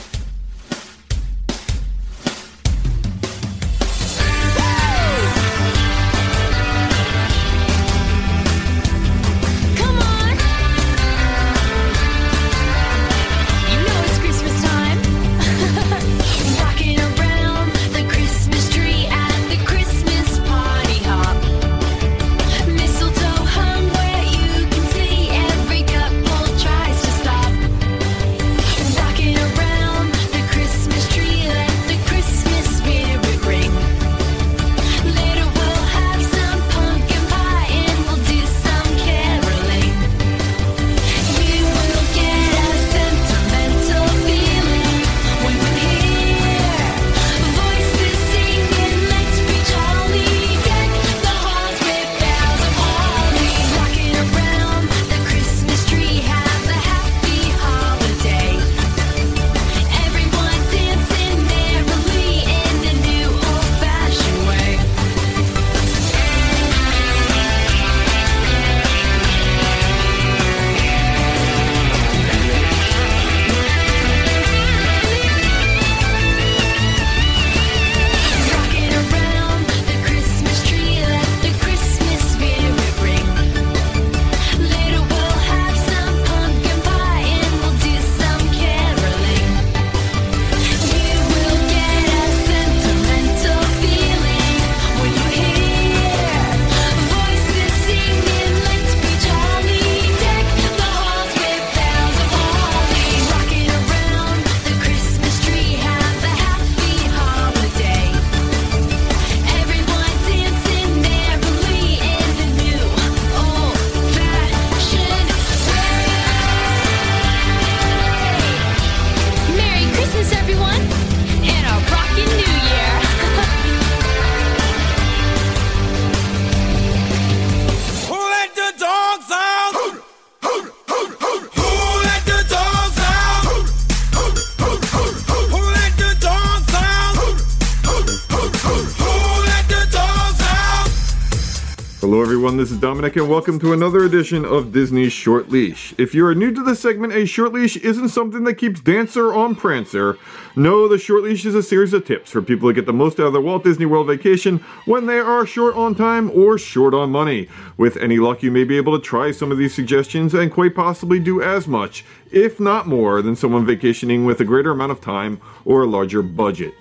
Domenic, and welcome to another edition of Disney's Short Leash. If you are new to this segment, a short leash isn't something that keeps Dancer on Prancer. No, the short leash is a series of tips for people to get the most out of their Walt Disney World vacation when they are short on time or short on money. With any luck, you may be able to try some of these suggestions and quite possibly do as much, if not more, than someone vacationing with a greater amount of time or a larger budget.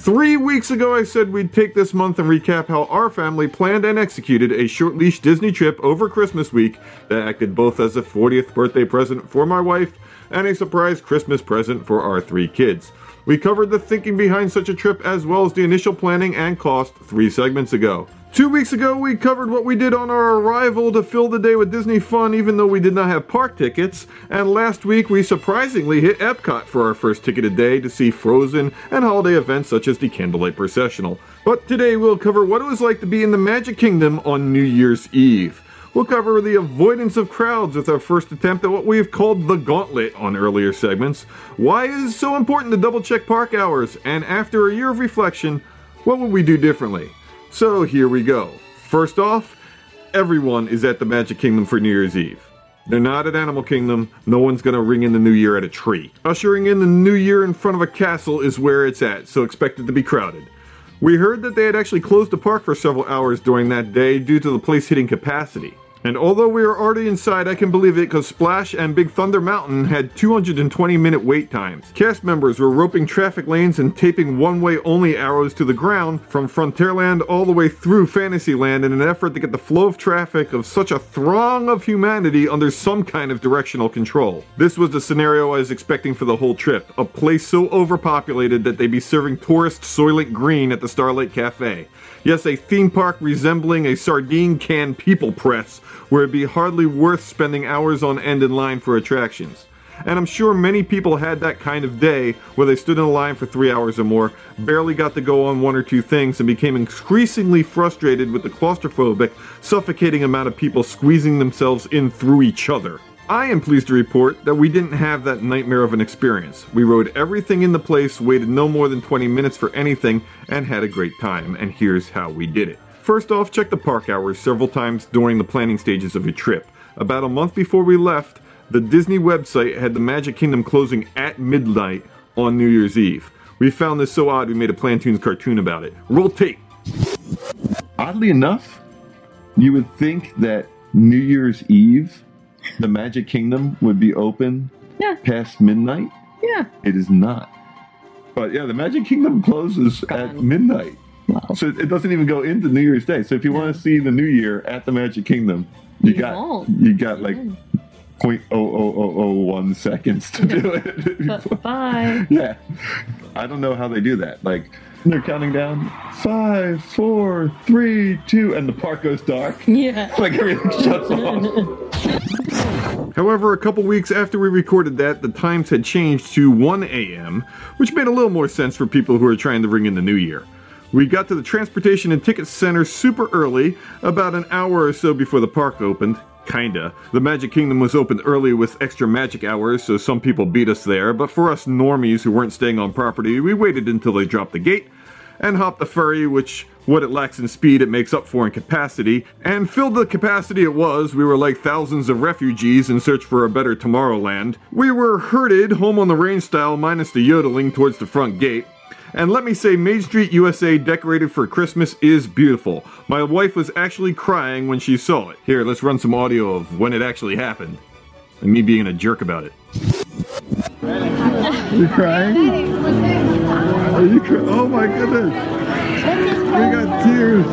Three weeks ago, I said we'd take this month and recap how our family planned and executed a short leash Disney trip over Christmas week that acted both as a 40th birthday present for my wife and a surprise Christmas present for our three kids. We covered the thinking behind such a trip as well as the initial planning and cost three segments ago. Two weeks ago, we covered what we did on our arrival to fill the day with Disney fun, even though we did not have park tickets. And last week, we surprisingly hit Epcot for our first ticketed day to see Frozen and holiday events such as the Candlelight Processional. But today, we'll cover what it was like to be in the Magic Kingdom on New Year's Eve. We'll cover the avoidance of crowds with our first attempt at what we have called the gauntlet on earlier segments, why it is so important to double check park hours, and after a year of reflection, what would we do differently? So here we go. First off, everyone is at the Magic Kingdom for New Year's Eve. They're not at Animal Kingdom. No one's gonna ring in the new year at a tree. Ushering in the new year in front of a castle is where it's at, so expect it to be crowded. We heard that they had actually closed the park for several hours during that day due to the place hitting capacity. And although we are already inside, I can believe it because Splash and Big Thunder Mountain had 220 minute wait times. Cast members were roping traffic lanes and taping one way only arrows to the ground from Frontierland all the way through Fantasyland in an effort to get the flow of traffic of such a throng of humanity under some kind of directional control. This was the scenario I was expecting for the whole trip a place so overpopulated that they'd be serving tourist Soylent Green at the Starlight Cafe. Yes, a theme park resembling a sardine can people press, where it'd be hardly worth spending hours on end in line for attractions. And I'm sure many people had that kind of day where they stood in line for three hours or more, barely got to go on one or two things, and became increasingly frustrated with the claustrophobic, suffocating amount of people squeezing themselves in through each other. I am pleased to report that we didn't have that nightmare of an experience. We rode everything in the place, waited no more than 20 minutes for anything, and had a great time. And here's how we did it. First off, check the park hours several times during the planning stages of your trip. About a month before we left, the Disney website had the Magic Kingdom closing at midnight on New Year's Eve. We found this so odd we made a Plantoons cartoon about it. Roll tape! Oddly enough, you would think that New Year's Eve, the Magic Kingdom would be open Yeah. past midnight. Yeah. It is not. But yeah, the Magic Kingdom closes at midnight. So it doesn't even go into New Year's Day. So if you want to see the New Year at the Magic Kingdom, you, You got won't. you got like point oh oh oh oh one seconds to do it. Bye. yeah, I don't know how they do that. Like they're counting down five, four, three, two, and the park goes dark. Yeah. Like everything shuts off. However, a couple weeks after we recorded that, the times had changed to 1 a.m., which made a little more sense for people who are trying to ring in the new year. We got to the Transportation and Ticket Center super early, about an hour or so before the park opened. Kinda. The Magic Kingdom was opened early with extra magic hours, so some people beat us there, but for us normies who weren't staying on property, we waited until they dropped the gate and hopped the ferry, which what it lacks in speed, it makes up for in capacity, and filled the capacity it was. We were like thousands of refugees in search for a better Tomorrowland. We were herded home on the range style, minus the yodeling, towards the front gate. And let me say, Main Street USA decorated for Christmas is beautiful. My wife was actually crying when she saw it. Here, let's run some audio of when it actually happened. And me being a jerk about it. You crying? Are you crying? Oh my goodness! We got tears.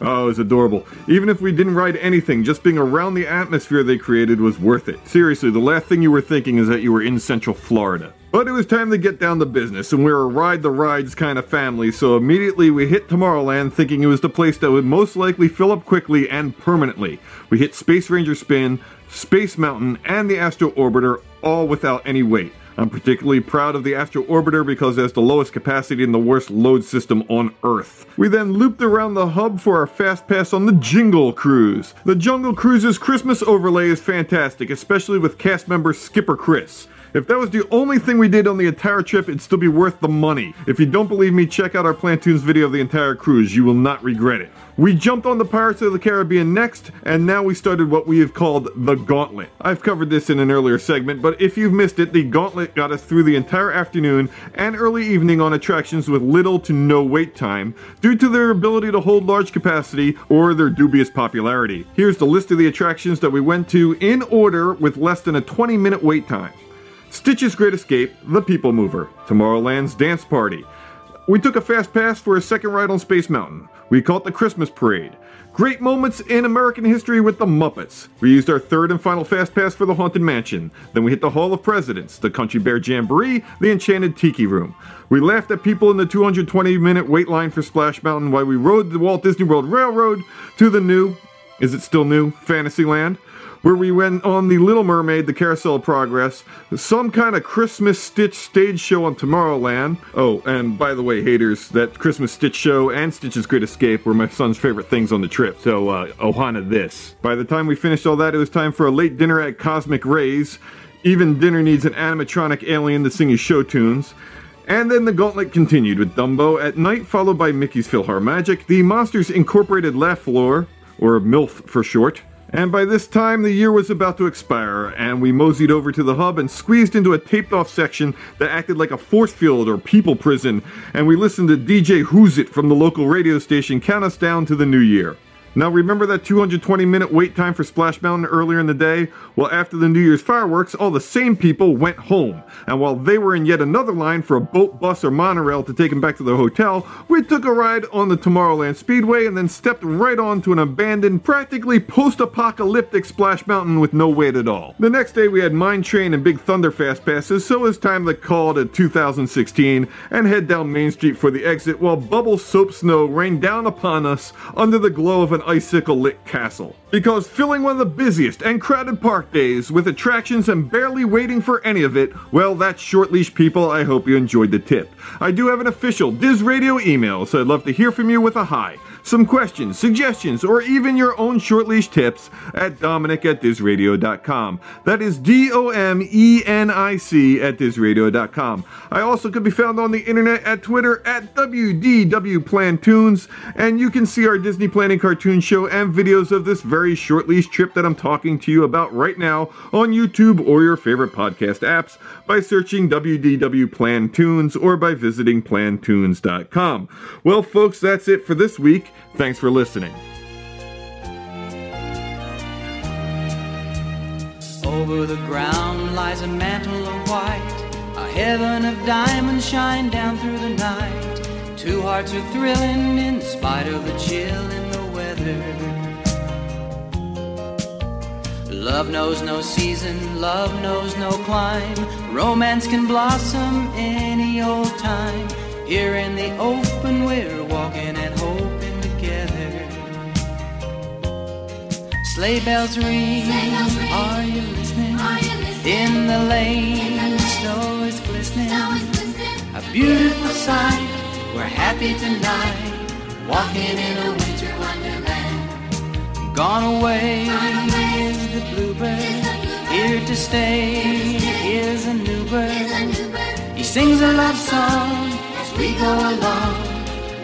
Oh, it was adorable. Even if we didn't ride anything, just being around the atmosphere they created was worth it. Seriously, the last thing you were thinking is that you were in Central Florida. But it was time to get down to business, and we're a ride the rides kind of family, so immediately we hit Tomorrowland thinking it was the place that would most likely fill up quickly and permanently. We hit Space Ranger Spin, Space Mountain, and the Astro Orbiter all without any wait. I'm particularly proud of the Astro Orbiter because it has the lowest capacity and the worst load system on Earth. We then looped around the hub for our fast pass on the Jingle Cruise. The Jungle Cruise's Christmas overlay is fantastic, especially with cast member Skipper Chris. If that was the only thing we did on the entire trip, it'd still be worth the money. If you don't believe me, check out our Plantoons video of the entire cruise. You will not regret it. We jumped on the Pirates of the Caribbean next, and now we started what we have called the Gauntlet. I've covered this in an earlier segment, but if you've missed it, the Gauntlet got us through the entire afternoon and early evening on attractions with little to no wait time due to their ability to hold large capacity or their dubious popularity. Here's the list of the attractions that we went to in order with less than a 20 minute wait time. Stitch's Great Escape, The People Mover, Tomorrowland's Dance Party. We took a fast pass for a second ride on Space Mountain. We caught the Christmas Parade. Great moments in American history with the Muppets. We used our third and final fast pass for the Haunted Mansion. Then we hit the Hall of Presidents, the Country Bear Jamboree, the Enchanted Tiki Room. We laughed at people in the 220 minute wait line for Splash Mountain while we rode the Walt Disney World Railroad to the new, is it still new, Fantasyland? Where we went on the Little Mermaid, the Carousel of Progress, some kind of Christmas Stitch stage show on Tomorrowland. Oh, and by the way, haters, that Christmas Stitch show and Stitch's Great Escape were my son's favorite things on the trip, so uh, Ohana this. By the time we finished all that, it was time for a late dinner at Cosmic Rays. Even dinner needs an animatronic alien to sing his show tunes. And then the gauntlet continued with Dumbo at night, followed by Mickey's PhilharMagic, the Monsters Incorporated Laugh Floor, or MILF for short, and by this time, the year was about to expire, and we moseyed over to the hub and squeezed into a taped off section that acted like a force field or people prison, and we listened to DJ Who's It from the local radio station count us down to the new year. Now, remember that 220 minute wait time for Splash Mountain earlier in the day? Well, after the New Year's fireworks, all the same people went home. And while they were in yet another line for a boat, bus, or monorail to take them back to their hotel, we took a ride on the Tomorrowland Speedway and then stepped right onto an abandoned, practically post apocalyptic Splash Mountain with no wait at all. The next day, we had Mine Train and Big Thunder Fast Passes, so it was time to call it 2016 and head down Main Street for the exit while bubble soap snow rained down upon us under the glow of an icicle lit castle. Because filling one of the busiest and crowded park days with attractions and barely waiting for any of it, well, that's short leash people. I hope you enjoyed the tip. I do have an official Diz Radio email, so I'd love to hear from you with a hi, some questions, suggestions, or even your own short leash tips at Domenic at DizRadio.com. That is D O M E N I C at DizRadio.com. I also could be found on the internet at Twitter at WDW Plantoons, and you can see our Disney Planning cartoon show and videos of this very short leash trip that I'm talking to you about right now on YouTube or your favorite podcast apps by searching WDW Plantoons or by visiting plantoons.com. Well, folks, that's it for this week. Thanks for listening. Over the ground lies a mantle of white, a heaven of diamonds shine down through the night. Two hearts are thrilling in spite of the chill in the weather. Love knows no season, love knows no clime. Romance can blossom any old time. Here in the open, we're walking and hoping together. Sleigh bells ring, are you listening? In the lane, snow is glistening. A beautiful sight, we're happy tonight. Walking in a winter wonderland. Gone away is the bluebird. Here to stay is a new bird. He sings a love song as we go along.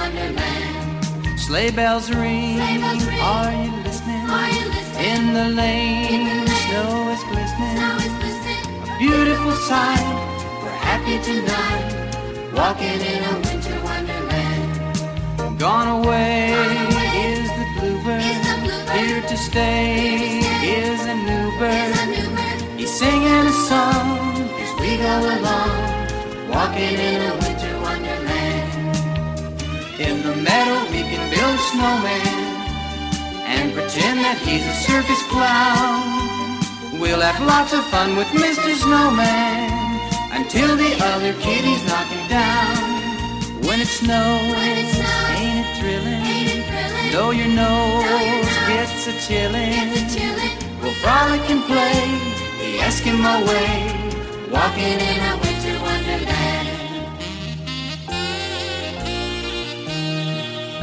wonderland. Sleigh bells ring. Are you listening? In the lane, the snow is glistening. A beautiful sight. We're happy tonight. Walking in a winter wonderland. Gone away is the bluebird. Here to stay is a new bird. He's singing a song as we go along. Walking in a winter wonderland. In the meadow we can build a snowman and pretend that he's a circus clown. We'll have lots of fun with Mr. Snowman. Until the other kitties knock him down. When it snows, ain't it thrilling? Though your nose gets a chillin', we'll frolic and play the Eskimo way, walking in a winter wonderland.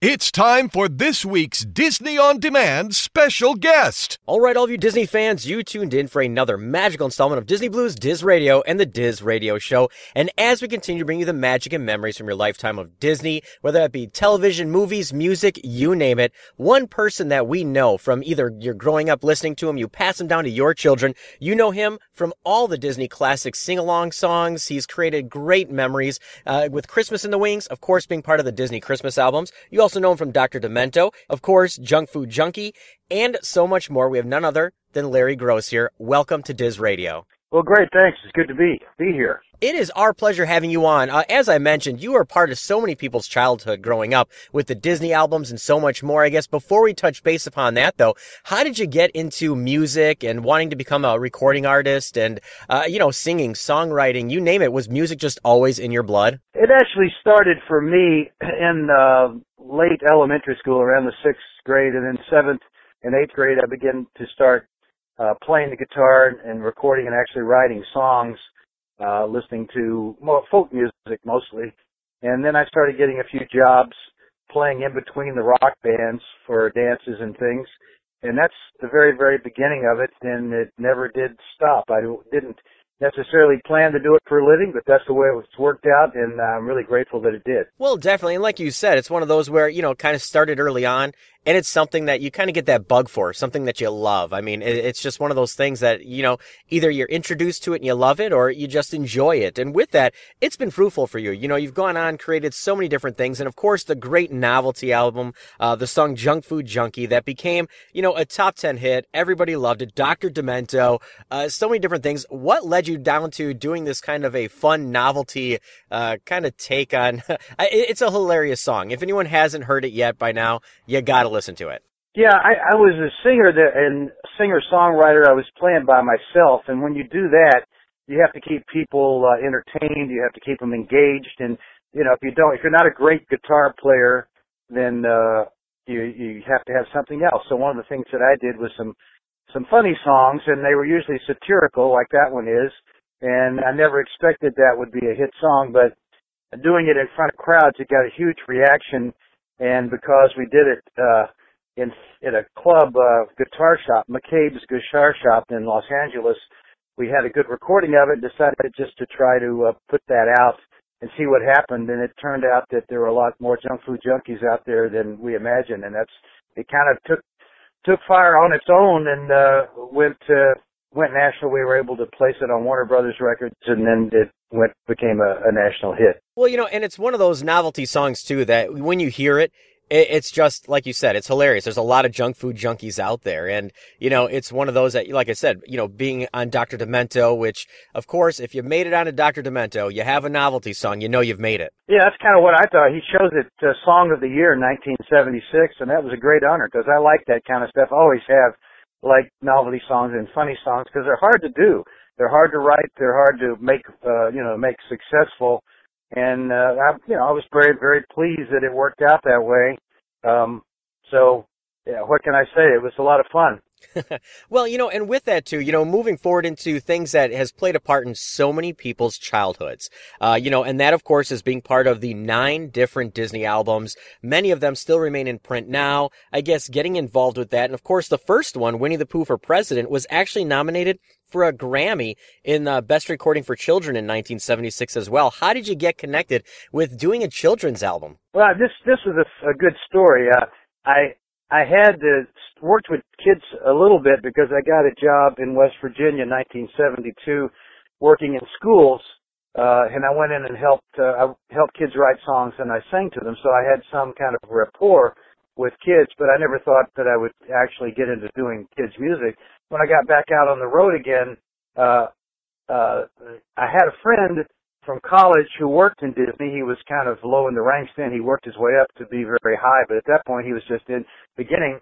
It's time for this week's Disney On Demand special guest. All right, all of you Disney fans, you tuned in for another magical installment of Disney Blues Diz Radio and the Diz Radio Show. And as we continue to bring you the magic and memories from your lifetime of Disney, whether that be television, movies, music, you name it, one person that we know from either you're growing up listening to him, you pass him down to your children, you know him from all the Disney classic sing-along songs. He's created great memories uh, with Christmas in the Wings, of course, being part of the Disney Christmas albums. You also know him from Dr. Demento, of course, Junk Food Junkie, and so much more. We have none other than Larry Groce here. Welcome to Diz Radio. Well, great. Thanks. It's good to be be here. It is our pleasure having you on. Uh, as I mentioned, you are part of so many people's childhood growing up with the Disney albums and so much more. I guess before we touch base upon that, though, how did you get into music and wanting to become a recording artist and, uh, you know, singing, songwriting, you name it? Was music just always in your blood? It actually started for me in uh, late elementary school, around the sixth grade, and then seventh and eighth grade, I began to start uh, playing the guitar and recording and actually writing songs, uh, listening to more folk music mostly. And then I started getting a few jobs playing in between the rock bands for dances and things. And that's the very, very beginning of it. And it never did stop. I didn't necessarily plan to do it for a living, but that's the way it's worked out, and I'm really grateful that it did. Well, definitely. And like you said, it's one of those where, you know, kind of started early on, and it's something that you kind of get that bug for, something that you love. I mean, it's just one of those things that, you know, either you're introduced to it and you love it, or you just enjoy it. And with that, it's been fruitful for you. You know, you've gone on, created so many different things, and of course, the great novelty album, uh, the song Junk Food Junkie, that became, you know, a top 10 hit. Everybody loved it. Dr. Demento, uh, so many different things. What led you down to doing this kind of a fun novelty, uh, kind of take on, it's a hilarious song. If anyone hasn't heard it yet by now, you gotta listen to it. Yeah, I, I was a singer that, and singer songwriter. I was playing by myself, and when you do that, you have to keep people uh, entertained. You have to keep them engaged, and you know if you don't, if you're not a great guitar player, then uh, you you have to have something else. So one of the things that I did was some some funny songs, and they were usually satirical, like that one is. And I never expected that would be a hit song, but doing it in front of crowds, it got a huge reaction. And because we did it uh, in in a club uh, guitar shop, McCabe's Guitar Shop in Los Angeles, we had a good recording of it. Decided just to try to uh, put that out and see what happened. And it turned out that there were a lot more junk food junkies out there than we imagined. And that's it. Kind of took took fire on its own and uh, went uh, went national. We were able to place it on Warner Brothers Records, and then it went became a, a national hit. Well, you know, and it's one of those novelty songs too that when you hear it, it's just like you said, it's hilarious. There's a lot of junk food junkies out there. And, you know, it's one of those that, like I said, you know, being on Dr. Demento, which, of course, if you made it onto Dr. Demento, you have a novelty song, you know you've made it. Yeah, that's kind of what I thought. He chose it uh, Song of the Year in 1976, and that was a great honor because I like that kind of stuff. I always have like novelty songs and funny songs because they're hard to do. They're hard to write. They're hard to make, uh, you know, make successful. And, uh, I, you know, I was very, very pleased that it worked out that way. Um, so, yeah, what can I say? It was a lot of fun. well, you know, and with that too, you know, moving forward into things that has played a part in so many people's childhoods, uh, you know, and that of course is being part of the nine different Disney albums. Many of them still remain in print now. I guess getting involved with that. And of course, the first one, Winnie the Pooh for President, was actually nominated for a Grammy in the Best Recording for Children in 1976 as well. How did you get connected with doing a children's album? Well, this this was a, a good story. Uh, I I had uh, worked with kids a little bit because I got a job in West Virginia in 1972 working in schools uh, and I went in and helped uh, I helped kids write songs and I sang to them. So I had some kind of rapport with kids but I never thought that I would actually get into doing kids music. When I got back out on the road again uh uh I had a friend from college who worked in Disney. He was kind of low in the ranks then. He worked his way up to be very high, but at that point he was just in beginning.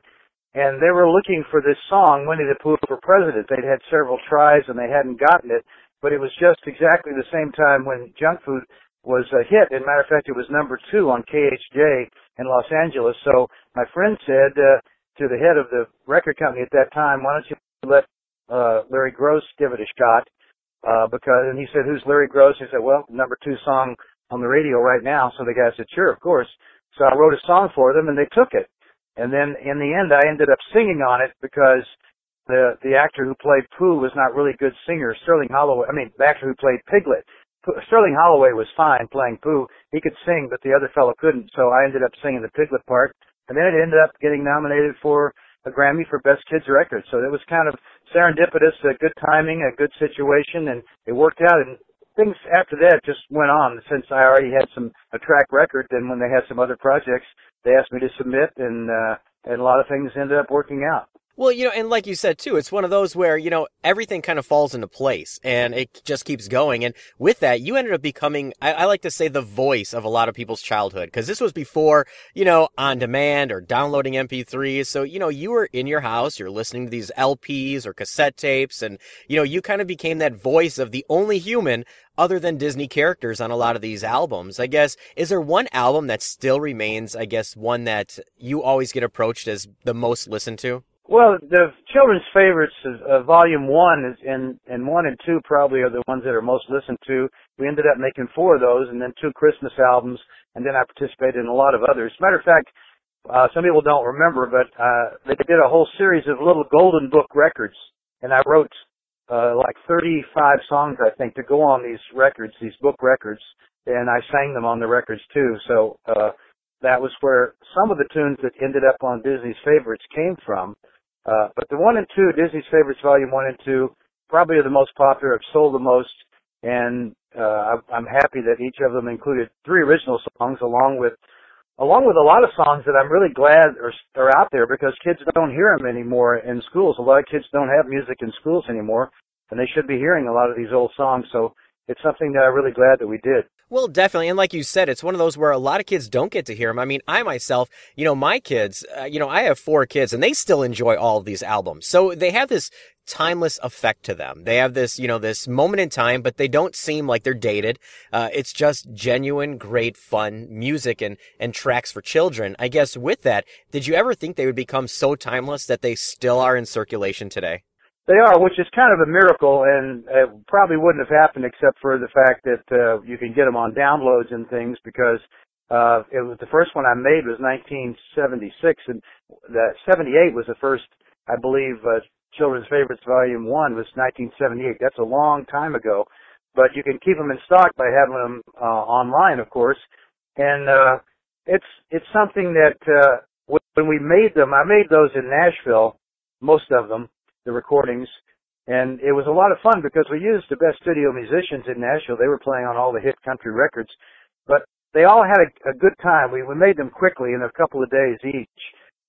and they were looking for this song, Winnie the Pooh for President. They'd had several tries and they hadn't gotten it, but it was just exactly the same time when Junk Food was a hit. As a matter of fact, it was number two on KHJ in Los Angeles. So my friend said uh, to the head of the record company at that time, why don't you let uh, Larry Groce give it a shot? Uh, because, and he said, who's Larry Groce? He said, well, number two song on the radio right now. So the guy said, sure, of course. So I wrote a song for them and they took it. And then in the end, I ended up singing on it because the the actor who played Pooh was not really a good singer. Sterling Holloway, I mean, the actor who played Piglet. Sterling Holloway was fine playing Pooh. He could sing, but the other fellow couldn't. So I ended up singing the Piglet part. And then it ended up getting nominated for a Grammy for Best Kids Record. So it was kind of serendipitous, a good timing, a good situation, and it worked out. And things after that just went on. Since I already had some a track record, then when they had some other projects, they asked me to submit, and uh, and a lot of things ended up working out. Well, you know, and like you said too, it's one of those where, you know, everything kind of falls into place and it just keeps going. And with that, you ended up becoming, I, I like to say the voice of a lot of people's childhood. Cause this was before, you know, on demand or downloading MP3s. So, you know, you were in your house, you're listening to these LPs or cassette tapes and, you know, you kind of became that voice of the only human other than Disney characters on a lot of these albums. I guess, is there one album that still remains, I guess, one that you always get approached as the most listened to? Well, the children's favorites, is, uh, volume one is, and, and one and two probably are the ones that are most listened to. We ended up making four of those and then two Christmas albums, and then I participated in a lot of others. Matter of fact, uh, some people don't remember, but, uh, they did a whole series of little golden book records, and I wrote, uh, like 35 songs, I think, to go on these records, these book records, and I sang them on the records too, so, uh, that was where some of the tunes that ended up on Disney's favorites came from. Uh, but the one and two, Disney's Favorites Volume One and Two, probably are the most popular. Have sold the most, and uh, I'm happy that each of them included three original songs, along with along with a lot of songs that I'm really glad are are out there because kids don't hear them anymore in schools. A lot of kids don't have music in schools anymore, and they should be hearing a lot of these old songs. So it's something that I'm really glad that we did. Well, definitely. And like you said, it's one of those where a lot of kids don't get to hear them. I mean, I myself, you know, my kids, uh, you know, I have four kids and they still enjoy all of these albums. So they have this timeless effect to them. They have this, you know, this moment in time, but they don't seem like they're dated. Uh, it's just genuine, great, fun music and, and tracks for children. I guess with that, did you ever think they would become so timeless that they still are in circulation today? They are, which is kind of a miracle, and it probably wouldn't have happened except for the fact that uh, you can get them on downloads and things. Because uh, it was the first one I made was 1976, and the 78 was the first, I believe, uh, Children's Favorites Volume One was 1978. That's a long time ago, but you can keep them in stock by having them uh, online, of course. And uh, it's it's something that uh, when we made them, I made those in Nashville, most of them the recordings. And it was a lot of fun because we used the best studio musicians in Nashville. They were playing on all the hit country records, but they all had a, a good time. We, we made them quickly in a couple of days each.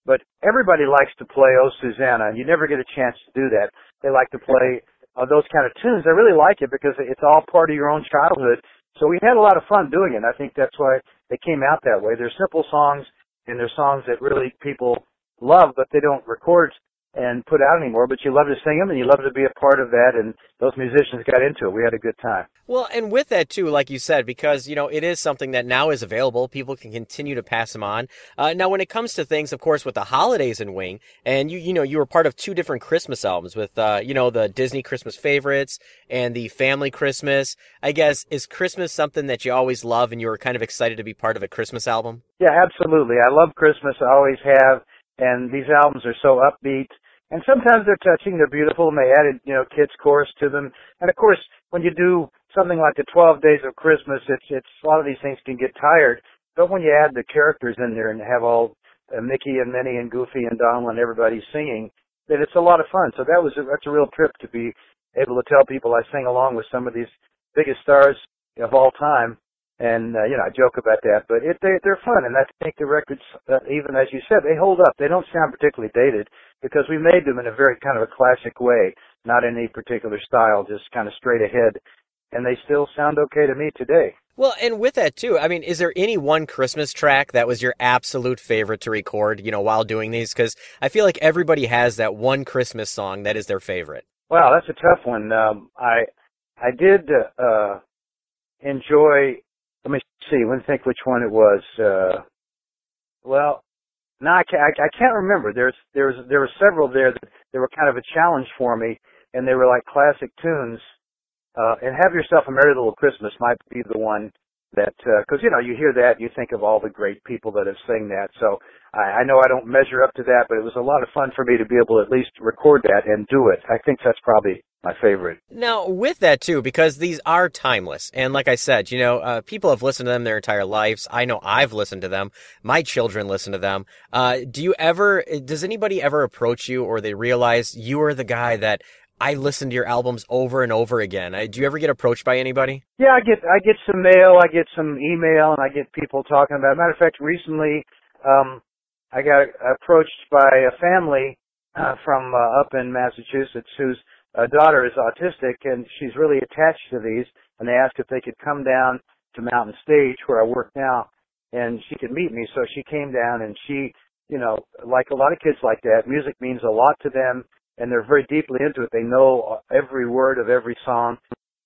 But everybody likes to play Oh Susanna, you never get a chance to do that. They like to play uh, those kind of tunes. I really like it because it's all part of your own childhood. So we had a lot of fun doing it. I think that's why they came out that way. They're simple songs, and they're songs that really people love, but they don't record and put out anymore, but you love to sing them and you love to be a part of that. And those musicians got into it. We had a good time. Well, and with that too, like you said, because you know it is something that now is available, people can continue to pass them on. Uh, now, when it comes to things, of course, with the holidays in Wing, and you you know you were part of two different Christmas albums with uh, you know the Disney Christmas favorites and the Family Christmas. I guess is Christmas something that you always love and you were kind of excited to be part of a Christmas album? Yeah, absolutely. I love Christmas. I always have, and these albums are so upbeat and sometimes they're touching, they're beautiful, and they added, you know, kids chorus to them. And of course, when you do something like the 12 Days of Christmas, it's, it's, a lot of these things can get tired. But when you add the characters in there and have all uh, Mickey and Minnie and Goofy and Donald and everybody singing, then it's a lot of fun. So that was a, that's a real trip to be able to tell people I sing along with some of these biggest stars of all time and uh, you know I joke about that, but it they they're fun, and I think the records, uh, even as you said, they hold up. They don't sound particularly dated because we made them in a very kind of a classic way, not in any particular style, just kind of straight ahead, and they still sound okay to me today. Well, and with that too, I mean, is there any one Christmas track that was your absolute favorite to record, you know, while doing these? Because I feel like everybody has that one Christmas song that is their favorite. Wow, that's a tough one. Um, I I did uh, uh, enjoy. Let me see. Let me think which one it was. Uh, well, no, I can't. I, I can't remember. There's there was there were several there that they were kind of a challenge for me, and they were like classic tunes. Uh, and "Have Yourself a Merry Little Christmas" might be the one that because you know you hear that you think of all the great people that have sang that. So I, I know I don't measure up to that, but it was a lot of fun for me to be able to at least record that and do it. I think that's probably my favorite. Now, with that too, because these are timeless, and like I said, you know, uh, people have listened to them their entire lives. I know I've listened to them. My children listen to them. Uh, do you ever? Does anybody ever approach you, or they realize you are the guy that I listen to your albums over and over again? Uh, do you ever get approached by anybody? Yeah, I get I get some mail, I get some email, and I get people talking about. it. Matter of fact, recently um, I got approached by a family uh, from uh, up in Massachusetts whose uh, daughter is autistic, and she's really attached to these. And they asked if they could come down to Mountain Stage where I work now, and she could meet me. So she came down, and she, you know, like a lot of kids like that, music means a lot to them, and they're very deeply into it. They know every word of every song,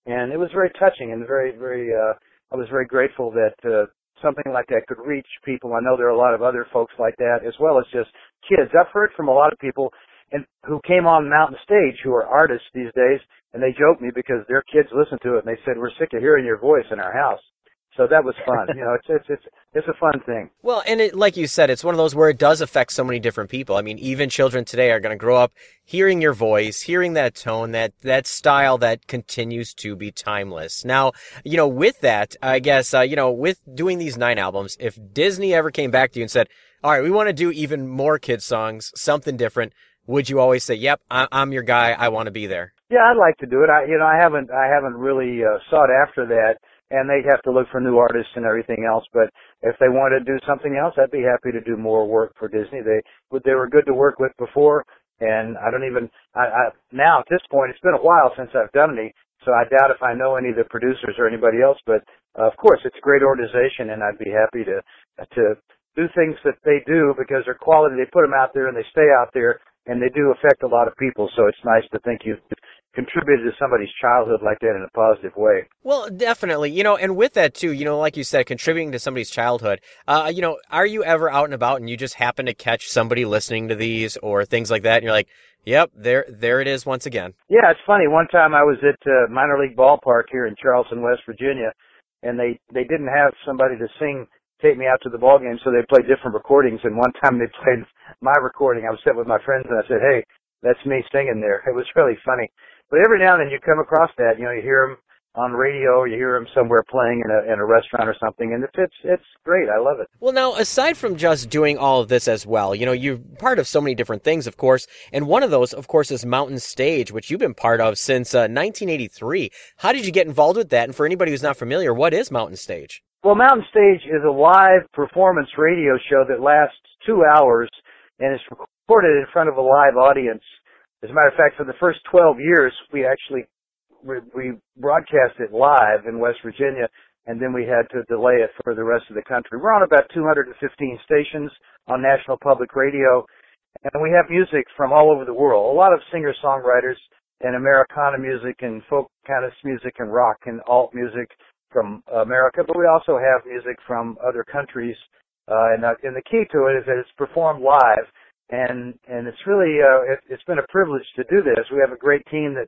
and it was very touching and very, very. uh I was very grateful that uh, something like that could reach people. I know there are a lot of other folks like that, as well as just kids. I've heard from a lot of people and who came on the Mountain Stage who are artists these days, and they joke me because their kids listen to it and they said, "We're sick of hearing your voice in our house." So that was fun. you know, it's it's it's it's a fun thing. Well, and it, like you said, it's one of those where it does affect so many different people. I mean, even children today are going to grow up hearing your voice, hearing that tone, that that style that continues to be timeless. Now, you know, with that, I guess, uh, you know, with doing these nine albums, if Disney ever came back to you and said, "All right, we want to do even more kids songs, something different," would you always say, "Yep, I- I'm your guy. I want to be there"? Yeah, I'd like to do it. I you know I haven't I haven't really uh, sought after that, and they'd have to look for new artists and everything else. But if they want to do something else, I'd be happy to do more work for Disney. They they were good to work with before, and I don't even I, I now at this point it's been a while since I've done any, so I doubt if I know any of the producers or anybody else. But uh, of course, it's a great organization, and I'd be happy to to do things that they do because they're quality. They put them out there and they stay out there, and they do affect a lot of people. So it's nice to think you've contributed to somebody's childhood like that in a positive way. Well, definitely. You know, and with that too, you know, like you said, contributing to somebody's childhood. Uh, you know, are you ever out and about and you just happen to catch somebody listening to these or things like that, and you're like, "Yep, there, there it is once again." Yeah, it's funny. One time I was at uh, minor league ballpark here in Charleston, West Virginia, and they they didn't have somebody to sing take me out to the ball game, so they played different recordings. And one time they played my recording. I was sitting with my friends, and I said, "Hey, that's me singing there." It was really funny. But every now and then you come across that. You know, you hear them on radio, you hear them somewhere playing in a in a restaurant or something, and it's it's it's great. I love it. Well, now, aside from just doing all of this as well, you know, you're part of so many different things, of course, and one of those, of course, is Mountain Stage, which you've been part of since uh, 1983. How did you get involved with that? And for anybody who's not familiar, what is Mountain Stage? Well, Mountain Stage is a live performance radio show that lasts two hours and is recorded in front of a live audience. As a matter of fact, for the first 12 years, we actually we, broadcast it live in West Virginia, and then we had to delay it for the rest of the country. We're on about 215 stations on National Public Radio, and we have music from all over the world. A lot of singer-songwriters and Americana music and folk kind of music and rock and alt music from America, but we also have music from other countries. Uh, and, uh, and the key to it is that it's performed live, and and it's really uh, it, it's been a privilege to do this. We have a great team that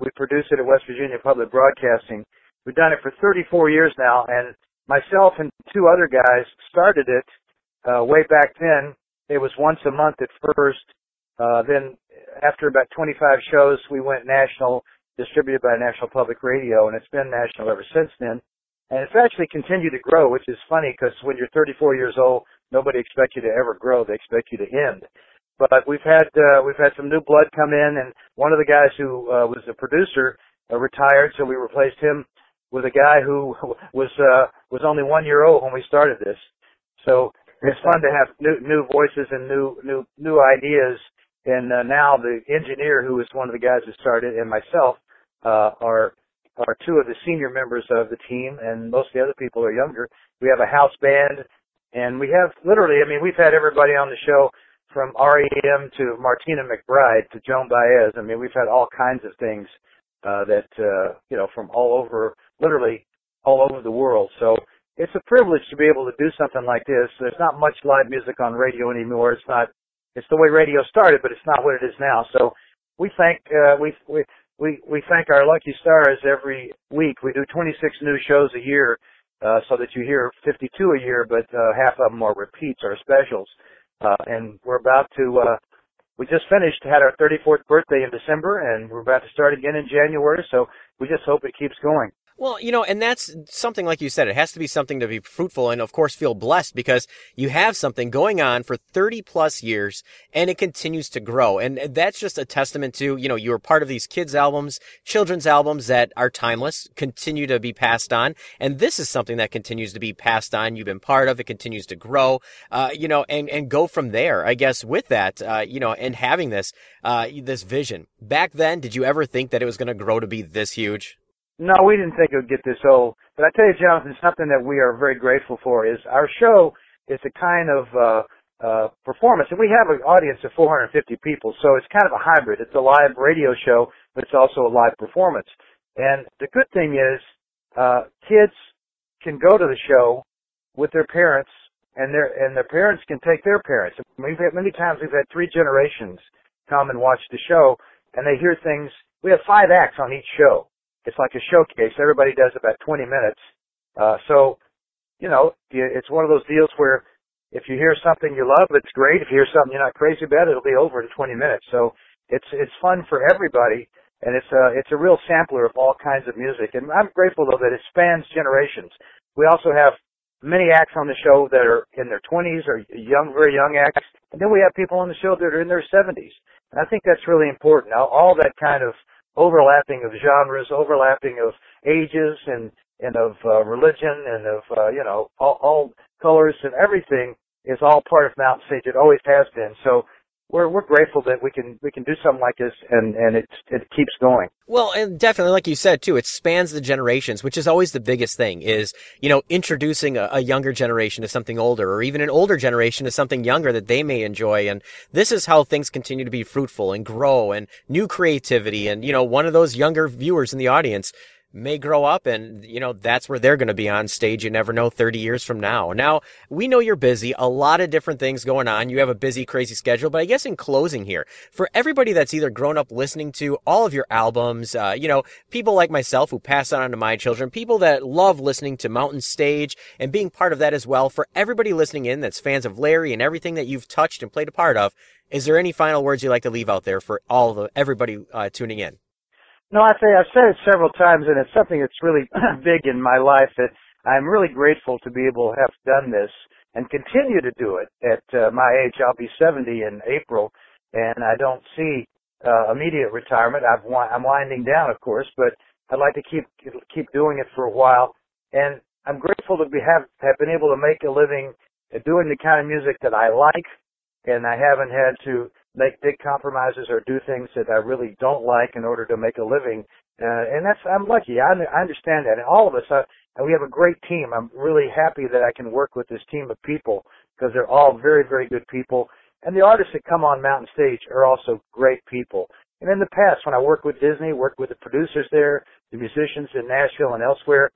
we produce it at West Virginia Public Broadcasting. We've done it for 34 years now, and myself and two other guys started it uh, way back then. It was once a month at first. Uh, then after about 25 shows, we went national distributed by National Public Radio, and it's been national ever since then. And it's actually continued to grow, which is funny because when you're 34 years old, nobody expects you to ever grow; they expect you to end. But we've had uh, we've had some new blood come in, and one of the guys who uh, was a producer uh, retired, so we replaced him with a guy who was uh, was only one year old when we started this. So it's fun to have new new voices and new new new ideas. And uh, now the engineer, who is one of the guys who started, and myself uh, are are two of the senior members of the team, and most of the other people are younger. We have a house band, and we have literally, I mean, we've had everybody on the show from REM to Martina McBride to Joan Baez. I mean, we've had all kinds of things uh, that uh, you know from all over, literally all over the world. So it's a privilege to be able to do something like this. There's not much live music on radio anymore. It's not. It's the way radio started, but it's not what it is now. So we thank uh, we we we we thank our lucky stars every week. We do 26 new shows a year, uh, so that you hear 52 a year, but uh, half of them are repeats or specials. Uh, and we're about to. Uh, we just finished, had our 34th birthday in December, and we're about to start again in January. So we just hope it keeps going. Well, you know, and that's something like you said, it has to be something to be fruitful and of course feel blessed because you have something going on for 30 plus years and it continues to grow. And that's just a testament to, you know, you were part of these kids albums, children's albums that are timeless, continue to be passed on. And this is something that continues to be passed on. You've been part of it, continues to grow, uh, you know, and, and go from there, I guess, with that, uh, you know, and having this, uh, this vision. Back then, did you ever think that it was going to grow to be this huge? No, we didn't think it would get this old. But I tell you, Jonathan, something that we are very grateful for is our show is a kind of uh, uh, performance, and we have an audience of 450 people, so it's kind of a hybrid. It's a live radio show, but it's also a live performance. And the good thing is, uh, kids can go to the show with their parents, and their and their parents can take their parents. We've had many times we've had three generations come and watch the show, and they hear things. We have five acts on each show it's like a showcase. Everybody does about 20 minutes. Uh, so, you know, it's one of those deals where if you hear something you love, it's great. If you hear something you're not crazy about, it'll be over in 20 minutes. So it's, it's fun for everybody. And it's a, it's a real sampler of all kinds of music. And I'm grateful though that it spans generations. We also have many acts on the show that are in their 20s or young, very young acts. And then we have people on the show that are in their 70s. And I think that's really important. Now, all that kind of overlapping of genres, overlapping of ages and and of uh, religion and of uh, you know all, all colors and everything is all part of Mountain Stage. It always has been. So we're we're grateful that we can we can do something like this and and it it keeps going. Well, and definitely, like you said too, it spans the generations, which is always the biggest thing. Is you know introducing a, a, younger generation to something older, or even an older generation to something younger that they may enjoy. And this is how things continue to be fruitful and grow, and new creativity. And you know, one of those younger viewers in the audience may grow up and, you know, that's where they're going to be on stage. You never know 30 years from now. Now, we know you're busy, a lot of different things going on. You have a busy, crazy schedule, but I guess in closing here, for everybody that's either grown up listening to all of your albums, uh, you know, people like myself who pass on to my children, people that love listening to Mountain Stage and being part of that as well, for everybody listening in that's fans of Larry and everything that you've touched and played a part of, is there any final words you'd like to leave out there for all the everybody uh, tuning in? No, I say I've said it several times, and it's something that's really big in my life. That I'm really grateful to be able to have done this and continue to do it. At uh, my age, I'll be 70 in April, and I don't see uh, immediate retirement. I've I'm winding down, of course, but I'd like to keep keep doing it for a while. And I'm grateful to be have have been able to make a living doing the kind of music that I like, and I haven't had to make big compromises or do things that I really don't like in order to make a living. Uh, and that's, I'm lucky. I, I understand that. And all of us, uh, we have a great team. I'm really happy that I can work with this team of people because they're all very, very good people. And the artists that come on Mountain Stage are also great people. And in the past, when I worked with Disney, worked with the producers there, the musicians in Nashville and elsewhere,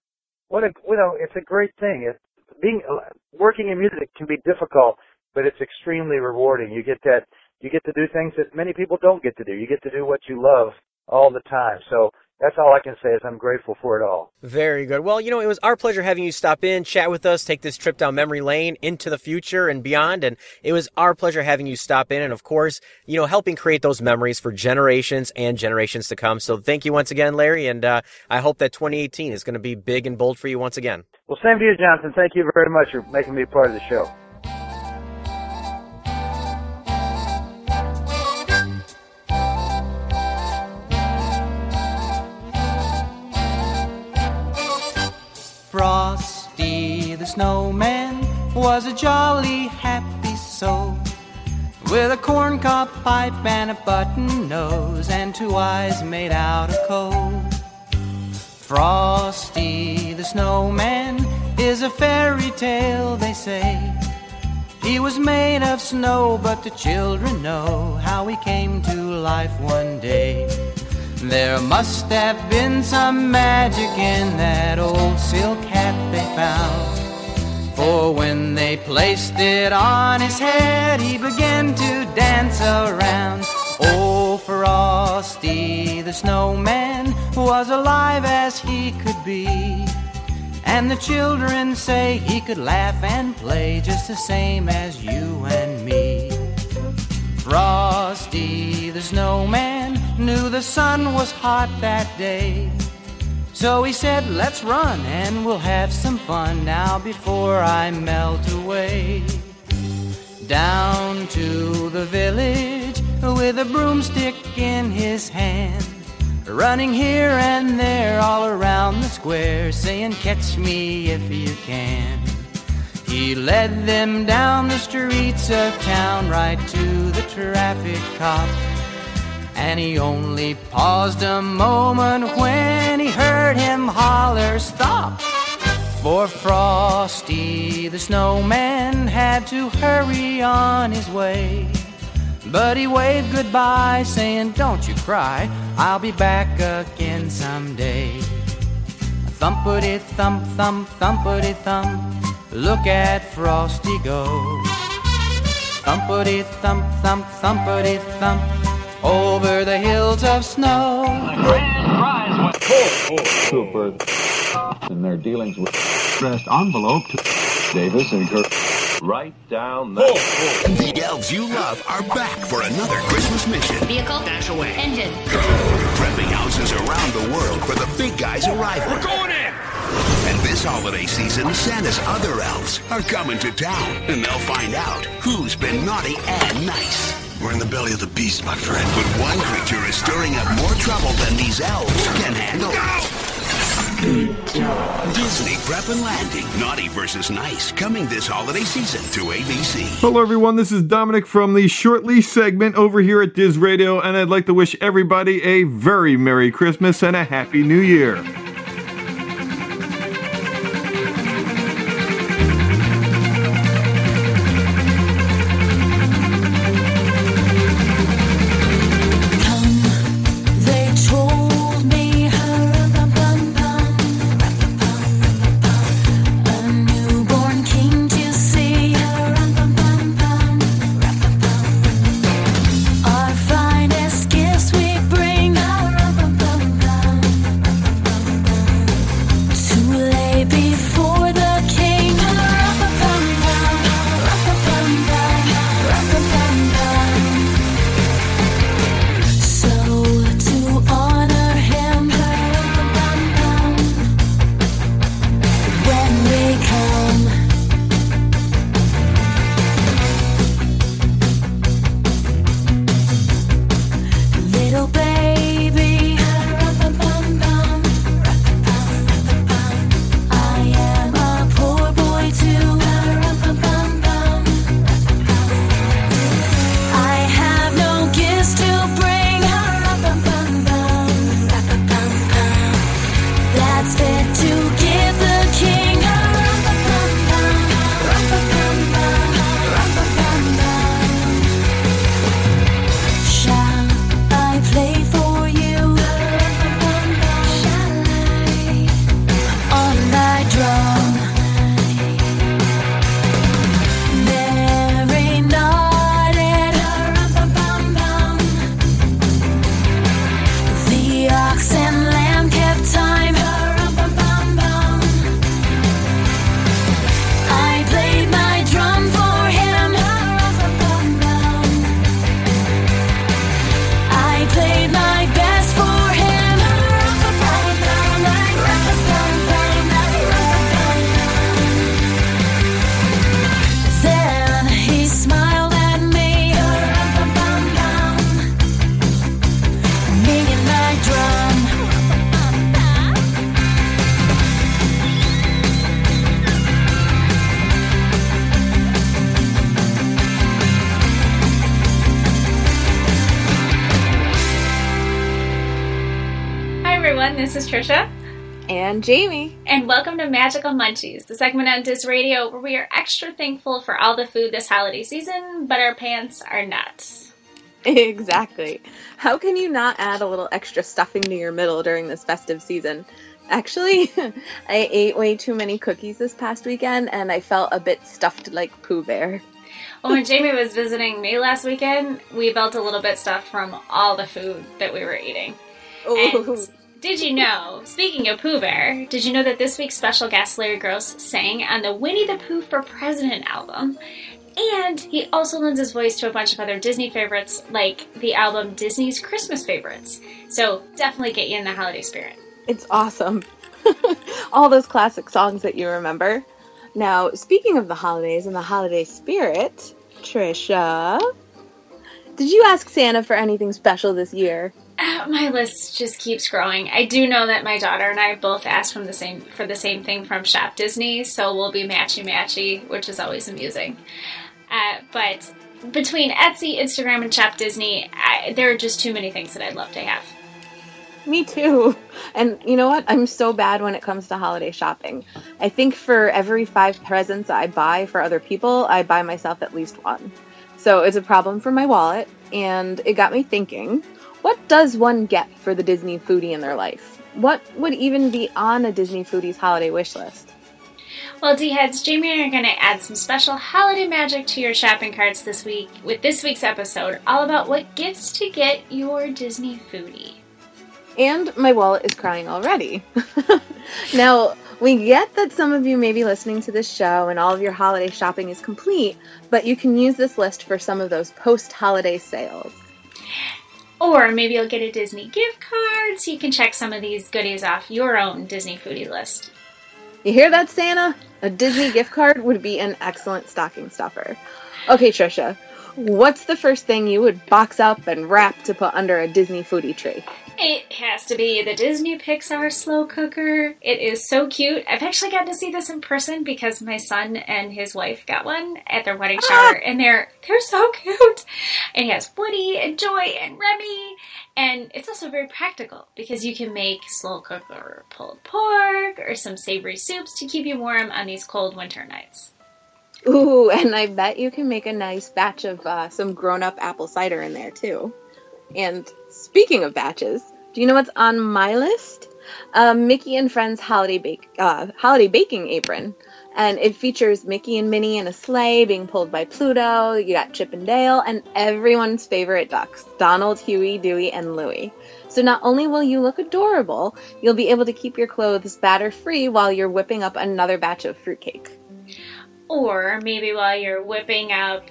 what a, you know, it's a great thing. It, being, uh, working in music can be difficult, but it's extremely rewarding. You get that you get to do things that many people don't get to do. You get to do what you love all the time. So that's all I can say is I'm grateful for it all. Very good. Well, you know, it was our pleasure having you stop in, chat with us, take this trip down memory lane into the future and beyond. And it was our pleasure having you stop in and of course, you know, helping create those memories for generations and generations to come. So thank you once again, Larry. And uh, I hope that 2018 is going to be big and bold for you once again. Well, same to you, Jonathan. Thank you very much for making me a part of the show. Was a jolly happy soul with a corncob pipe and a button nose and two eyes made out of coal. Frosty the snowman is a fairy tale, they say. He was made of snow, but the children know how he came to life one day. There must have been some magic in that old silk hat they found. For when they placed it on his head, he began to dance around. Oh, Frosty the snowman was alive as he could be. And the children say he could laugh and play just the same as you and me. Frosty the snowman knew the sun was hot that day. So he said, Let's run and we'll have some fun now before I melt away. Down to the village with a broomstick in his hand. Running here and there all around the square, saying, Catch me if you can. He led them down the streets of town right to the traffic cop. And he only paused a moment when he heard him holler, Stop! For Frosty the snowman had to hurry on his way. But he waved goodbye, saying, Don't you cry, I'll be back again someday. Thumpity thump thump thumpity thump, look at Frosty go. Thumpity thump thump thumpity thump, over the hills of snow. Cooper in their dealings with addressed envelope to Davis and Kirk. Right down there. The elves you love are back for another Christmas mission. Vehicle, dash away. Engine. Prepping houses around the world for the big guy's arrival. We're going in! And this holiday season, Santa's other elves are coming to town, and they'll find out who's been naughty and nice. We're in the belly of the beast, my friend. But one creature is stirring up more trouble than these elves can handle. Disney Prep and Landing, Naughty versus Nice, coming this holiday season to ABC. Hello, everyone. This is Domenic from the Short Leash segment over here at Dis Radio, and I'd like to wish everybody a very Merry Christmas and a Happy New Year. This is Trisha. And Jamie. And welcome to Magical Munchies, the segment on Dis Radio where we are extra thankful for all the food this holiday season, but our pants are not. Exactly. How can you not add a little extra stuffing to your middle during this festive season? Actually, I ate way too many cookies this past weekend and I felt a bit stuffed like Pooh Bear. Well, when Jamie was visiting me last weekend, we felt a little bit stuffed from all the food that we were eating. And did you know, speaking of Pooh Bear, did you know that this week's special guest Larry Groce sang on the Winnie the Pooh for President album? And he also lends his voice to a bunch of other Disney favorites, like the album Disney's Christmas Favorites. So definitely get you in the holiday spirit. It's awesome. All those classic songs that you remember. Now, speaking of the holidays and the holiday spirit, Trisha, did you ask Santa for anything special this year? My list just keeps growing. I do know that my daughter and I both asked from the same for the same thing from Shop Disney, so we'll be matchy matchy, which is always amusing. Uh, but between Etsy, Instagram, and Shop Disney, I, there are just too many things that I'd love to have. Me too. And you know what? I'm so bad when it comes to holiday shopping. I think for every five presents I buy for other people, I buy myself at least one. So it's a problem for my wallet, and it got me thinking what does one get for the Disney foodie in their life? What would even be on a Disney foodie's holiday wish list? Well, D-heads, Jamie and I are going to add some special holiday magic to your shopping carts this week with this week's episode, all about what gifts to get your Disney foodie. And my wallet is crying already. now, we get that some of you may be listening to this show and all of your holiday shopping is complete, but you can use this list for some of those post holiday sales. Or maybe you'll get a Disney gift card so you can check some of these goodies off your own Disney foodie list. You hear that, Santa? A Disney gift card would be an excellent stocking stuffer. Okay, Trisha, what's the first thing you would box up and wrap to put under a Disney foodie tree? It has to be the Disney Pixar slow cooker. It is so cute. I've actually gotten to see this in person because my son and his wife got one at their wedding ah! shower, and they're they're so cute. It has Woody and Joy and Remy, and it's also very practical because you can make slow cooker pulled pork or some savory soups to keep you warm on these cold winter nights. Ooh, and I bet you can make a nice batch of uh, some grown up apple cider in there too. And speaking of batches, do you know what's on my list? Um, Mickey and Friends holiday bake uh, holiday baking apron, and it features Mickey and Minnie in a sleigh being pulled by Pluto. You got Chip and Dale, and everyone's favorite ducks: Donald, Huey, Dewey, and Louie. So not only will you look adorable, you'll be able to keep your clothes batter free while you're whipping up another batch of fruitcake. Or maybe while you're whipping up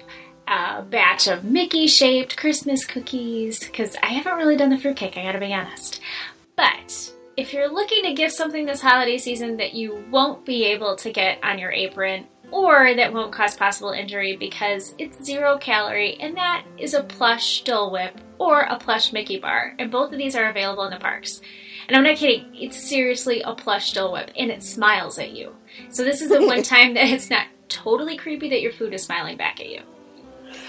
a batch of Mickey shaped Christmas cookies, because I haven't really done the fruitcake, I gotta be honest. But if you're looking to give something this holiday season that you won't be able to get on your apron, or that won't cause possible injury because it's zero calorie, and that is a plush Dole Whip or a plush Mickey bar. And both of these are available in the parks. And I'm not kidding, it's seriously a plush Dole Whip, and it smiles at you. So this is the one time that it's not totally creepy that your food is smiling back at you.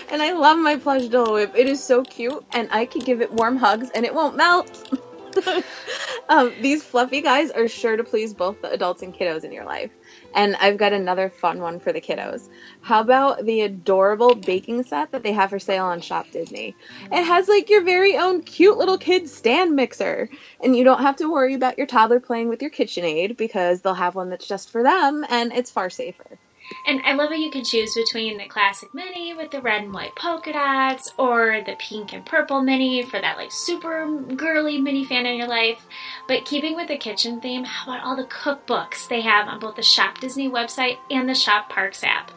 And I love my plush Dole Whip. It is so cute, and I could give it warm hugs, and it won't melt. um, these fluffy guys are sure to please both the adults and kiddos in your life. And I've got another fun one for the kiddos. How about the adorable baking set that they have for sale on Shop Disney? It has like your very own cute little kid stand mixer. And you don't have to worry about your toddler playing with your KitchenAid because they'll have one that's just for them and it's far safer. And I love how you can choose between the classic Minnie with the red and white polka dots or the pink and purple Minnie for that like super girly Minnie fan in your life. But keeping with the kitchen theme, how about all the cookbooks they have on both the Shop Disney website and the Shop Parks app?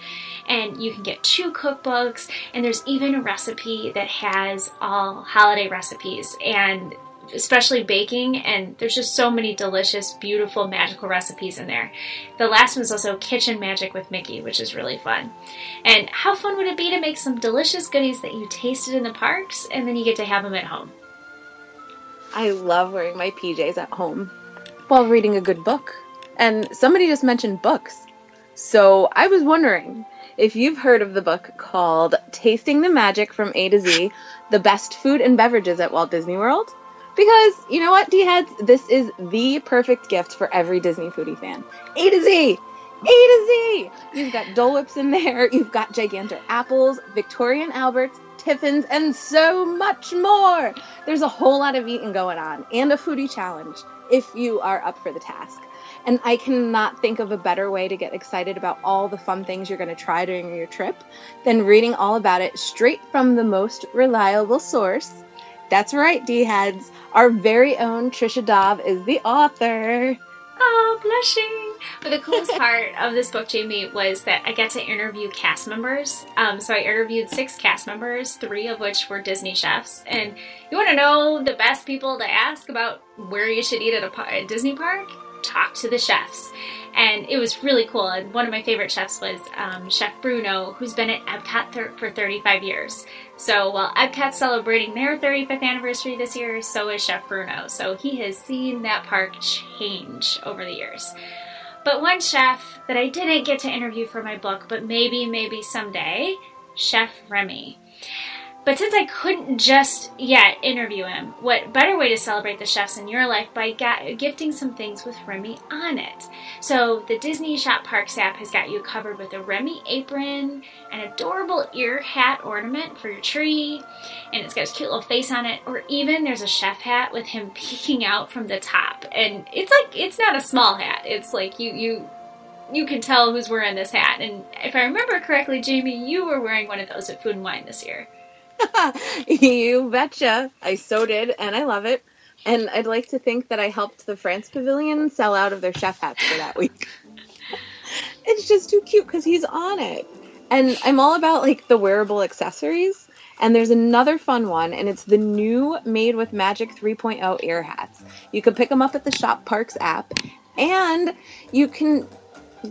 And you can get two cookbooks, and there's even a recipe that has all holiday recipes. And especially baking, and there's just so many delicious, beautiful, magical recipes in there. The last one is also Kitchen Magic with Mickey, which is really fun. And how fun would it be to make some delicious goodies that you tasted in the parks, and then you get to have them at home? I love wearing my PJs at home while reading a good book. And somebody just mentioned books. So I was wondering if you've heard of the book called Tasting the Magic from A to Z The Best Food and Beverages at Walt Disney World. Because you know what, D heads, this is the perfect gift for every Disney foodie fan. A to Z. A to Z. You've got Dole Whips in there. You've got Gigantor apples, Victorian Alberts, Tiffins, and so much more. There's a whole lot of eating going on, and a foodie challenge if you are up for the task. And I cannot think of a better way to get excited about all the fun things you're going to try during your trip than reading all about it straight from the most reliable source. That's right, D heads. Our very own Trisha Dove is the author. Oh, blushing. But the coolest part of this book, Jamie, was that I got to interview cast members. Um, so I interviewed six cast members, three of which were Disney chefs. And you want to know the best people to ask about where you should eat at a Disney park? Talk to the chefs. And it was really cool. And one of my favorite chefs was um, Chef Bruno, who's been at Epcot thir- for 35 years. So while Epcot's celebrating their 35th anniversary this year, so is Chef Bruno. So he has seen that park change over the years. But one chef that I didn't get to interview for my book, but maybe, maybe someday, Chef Remy. But since I couldn't just yet interview him, what better way to celebrate the chefs in your life by ga- gifting some things with Remy on it? So the Disney Shop Parks app has got you covered with a Remy apron, an adorable ear hat ornament for your tree, and it's got his cute little face on it, or even there's a chef hat with him peeking out from the top. And it's like it's not a small hat. It's like you you you can tell who's wearing this hat. And if I remember correctly, Jamie, you were wearing one of those at Food and Wine this year. you betcha. I so did, and I love it. And I'd like to think that I helped the France Pavilion sell out of their chef hats for that week. it's just too cute because he's on it. And I'm all about like the wearable accessories. And there's another fun one, and it's the new Made with Magic 3.0 ear hats. You can pick them up at the Shop Parks app, and you can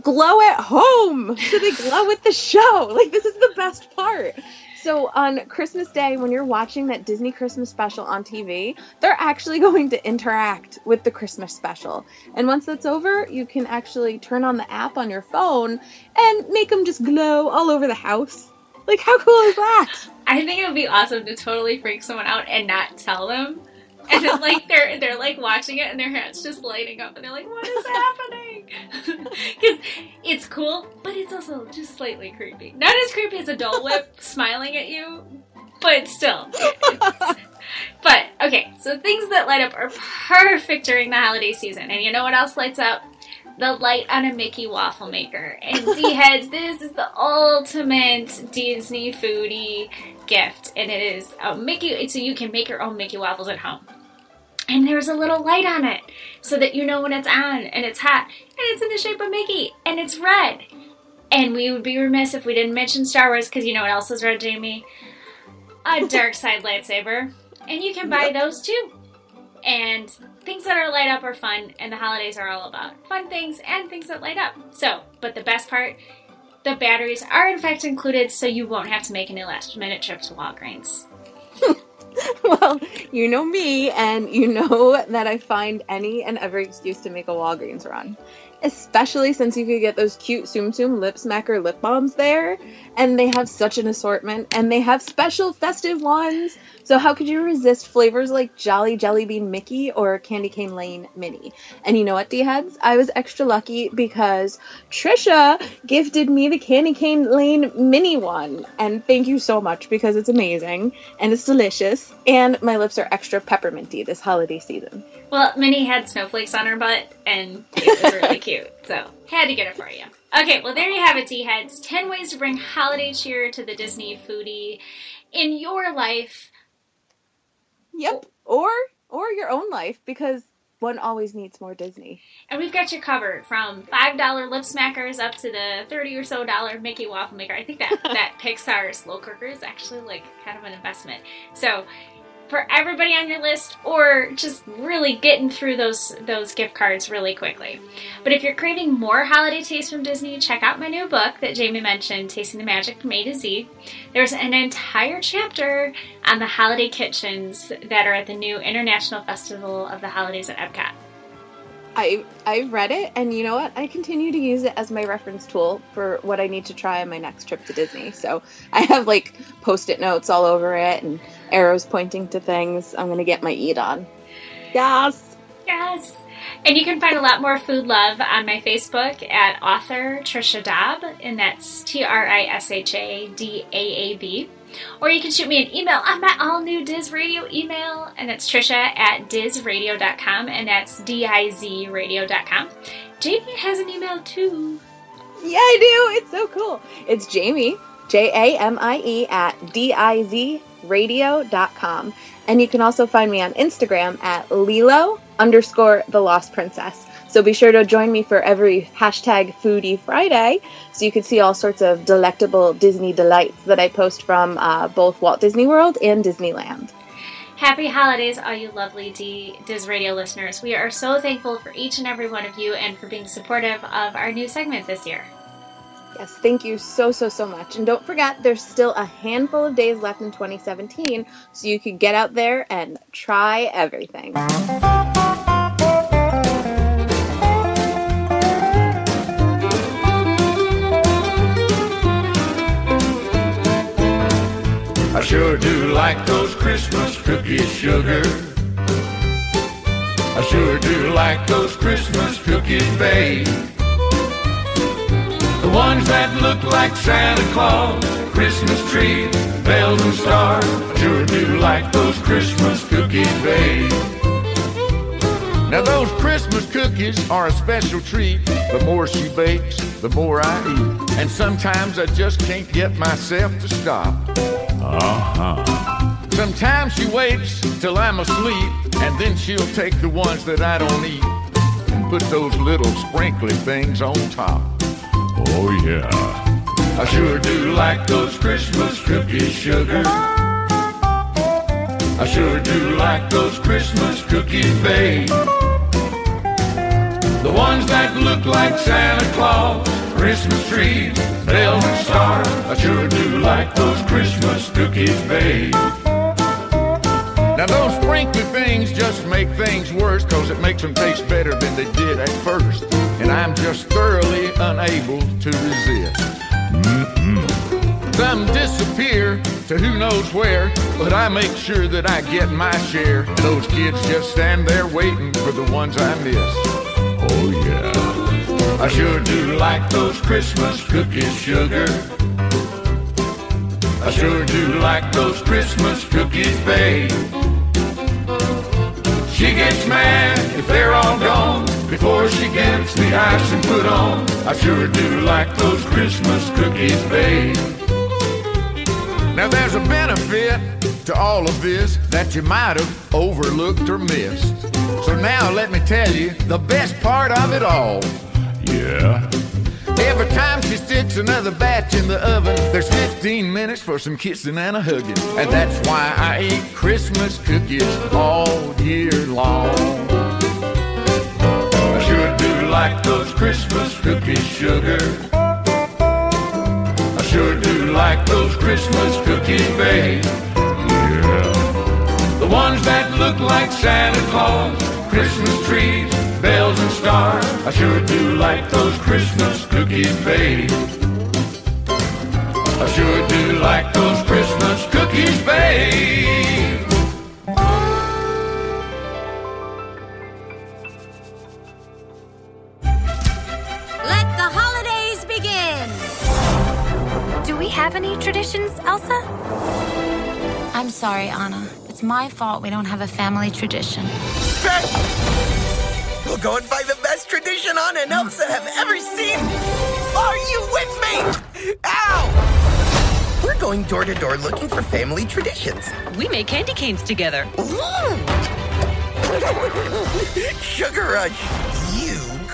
glow at home. So they glow with the show. Like, this is the best part. So on Christmas Day, when you're watching that Disney Christmas special on TV, they're actually going to interact with the Christmas special. And once that's over, you can actually turn on the app on your phone and make them just glow all over the house. Like, how cool is that? I think it would be awesome to totally freak someone out and not tell them. And then like they're they're like watching it and their hands just lighting up and they're like, what is happening? Because it's cool, but it's also just slightly creepy. Not as creepy as a Dole Whip smiling at you, but still. But okay, so things that light up are perfect during the holiday season. And you know what else lights up? The light on a Mickey waffle maker. And D heads, this is the ultimate Disney foodie gift. And it is a Mickey, so you can make your own Mickey waffles at home. And there's a little light on it so that you know when it's on and it's hot. And it's in the shape of Mickey and it's red. And we would be remiss if we didn't mention Star Wars because you know what else is red, Jamie? A dark side lightsaber. And you can buy those too. And things that are light up are fun, and the holidays are all about fun things and things that light up. So, but the best part, the batteries are in fact included, so you won't have to make any last minute trip to Walgreens. well, you know me, and you know that I find any and every excuse to make a Walgreens run. Especially since you could get those cute Tsum Tsum lip smacker lip balms there, and they have such an assortment, and they have special festive ones. So how could you resist flavors like Jolly Jelly Bean Mickey or Candy Cane Lane Minnie? And you know what, D-heads? I was extra lucky because Trisha gifted me the Candy Cane Lane Minnie one, and thank you so much because it's amazing and it's delicious, and my lips are extra pepperminty this holiday season. Well, Minnie had snowflakes on her butt, and it was really cute, so had to get it for you. Okay, well, there you have it, D heads. 10 ways to bring holiday cheer to the Disney foodie in your life. Yep. Or or your own life because one always needs more Disney. And we've got you covered from $5 lip smackers up to the 30 or so dollar Mickey waffle maker. I think that, that Pixar slow cooker is actually like kind of an investment. So, for everybody on your list or just really getting through those those gift cards really quickly. But if you're craving more holiday taste from Disney, check out my new book that Jamie mentioned, Tasting the Magic from A to Z. There's an entire chapter on the holiday kitchens that are at the new International Festival of the Holidays at Epcot. I I read it and you know what? I continue to use it as my reference tool for what I need to try on my next trip to Disney. So I have like post-it notes all over it and arrows pointing to things I'm gonna get my eat on. Yes. Yes. And you can find a lot more food love on my Facebook at author Trisha Daab, and that's T R I S H A D A A B. Or you can shoot me an email on my all new Diz Radio email, and that's Trisha at dizradio.com, and that's D I Z radio.com. Jamie has an email too. Yeah, I do. It's so cool. It's Jamie, J A M I E, at D I Z radio.com. And you can also find me on Instagram at Lilo underscore the Lost Princess. So be sure to join me for every hashtag Foodie Friday so you can see all sorts of delectable Disney delights that I post from uh, both Walt Disney World and Disneyland. Happy holidays, all you lovely D- Diz Radio listeners. We are so thankful for each and every one of you and for being supportive of our new segment this year. Yes, thank you so, so, so much. And don't forget, there's still a handful of days left in 2017, so you can get out there and try everything. I sure do like those Christmas cookies, sugar. I sure do like those Christmas cookies, babe. The ones that look like Santa Claus, Christmas tree, bells and stars. Sure do like those Christmas cookies, babe. Now those Christmas cookies are a special treat. The more she bakes, the more I eat. And sometimes I just can't get myself to stop. Uh-huh. Sometimes she waits till I'm asleep, and then she'll take the ones that I don't eat and put those little sprinkly things on top. Oh yeah. I sure do like those Christmas cookies, sugar. I sure do like those Christmas cookies, babe. The ones that look like Santa Claus, Christmas trees, bells and stars. I sure do like those Christmas cookies, babe. Now those sprinkly things just make things worse cause it makes them taste better than they did at first. And I'm just thoroughly unable to resist. Mm-mm. Some disappear to who knows where, but I make sure that I get my share. Those kids just stand there waiting for the ones I miss. Oh yeah. I sure do like those Christmas cookies, sugar. I sure do like those Christmas cookies, babe. She gets mad if they're all gone before she gets the icing put on. I sure do like those Christmas cookies, babe. Now there's a benefit to all of this that you might have overlooked or missed. So now let me tell you the best part of it all. Yeah. Every time she sticks another batch in the oven, there's 15 minutes for some kissing and a hugging. And that's why I eat Christmas cookies all year long. Like those Christmas cookies, sugar. I sure do like those Christmas cookies, babe. Yeah. The ones that look like Santa Claus, Christmas trees, bells and stars. I sure do like those Christmas cookies, babe. I sure do like those Christmas cookies, babe. We have any traditions, Elsa? I'm sorry, Anna. It's my fault we don't have a family tradition. We'll go and find the best tradition Anna and Elsa have ever seen. Are you with me? Ow! We're going door to door looking for family traditions. We make candy canes together. Sugar Rush, you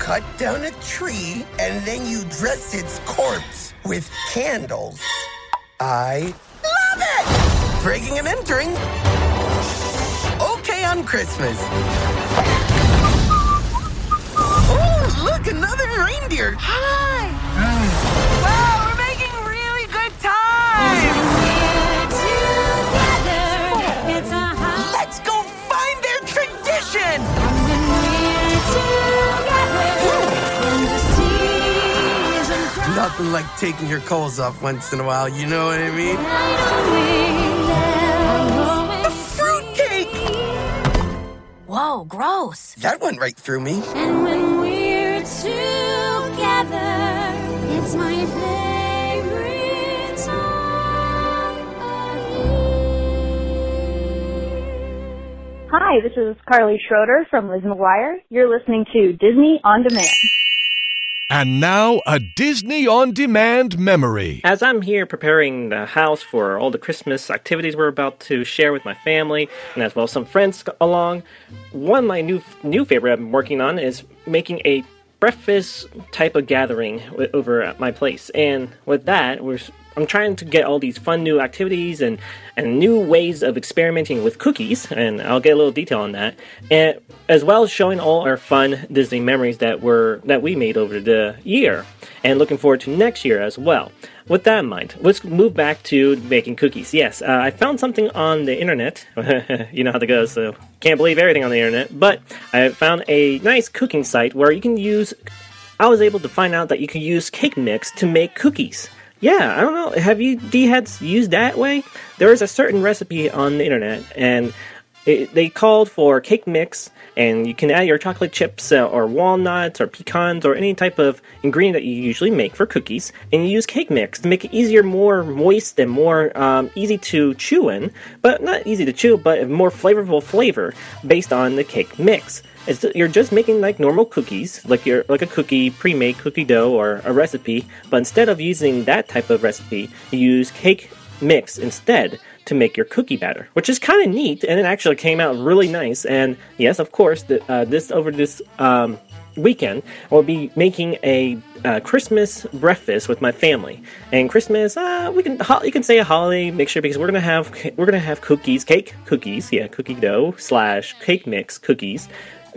cut down a tree and then you dress its corpse with candles. I love it! Breaking and entering. Okay on Christmas. Oh, look, another reindeer. Hi! Wow, Nothing like taking your clothes off once in a while, you know what I mean? A fruitcake! Whoa, gross. That went right through me. And when we're together, it's my favorite time Hi, this is Carly Schroeder from Lizzie McGuire. You're listening to Disney On Demand. And now, a Disney On Demand memory. As I'm here preparing the house for all the Christmas activities we're about to share with my family, and as well as some friends along, one of my new new favorite I'm working on is making a breakfast type of gathering over at my place. And with that, we're I'm trying to get all these fun new activities and and new ways of experimenting with cookies, and I'll get a little detail on that, and as well as showing all our fun Disney memories that were that we made over the year, and looking forward to next year as well. With that in mind, let's move back to making cookies. Yes, uh, I found something on the internet. you know how that goes, so can't believe everything on the internet. But I found a nice cooking site where you can use. I was able to find out that you can use cake mix to make cookies. Yeah, I don't know. Have you D heads used that way? There is a certain recipe on the internet, and it, they called for cake mix, and you can add your chocolate chips uh, or walnuts or pecans or any type of ingredient that you usually make for cookies, and you use cake mix to make it easier, more moist, and more um, easy to chew in. But not easy to chew, but more flavorful flavor based on the cake mix. It's, you're just making like normal cookies, like you're like a cookie pre-made cookie dough or a recipe. But instead of using that type of recipe, you use cake mix instead to make your cookie batter, which is kind of neat, and it actually came out really nice. And yes, of course, the, uh, this over this um, weekend, I'll be making a uh, Christmas breakfast with my family. And Christmas, uh, we can ho- you can say a holiday mixture because we're gonna have we're gonna have cookies, cake cookies, yeah, cookie dough slash cake mix cookies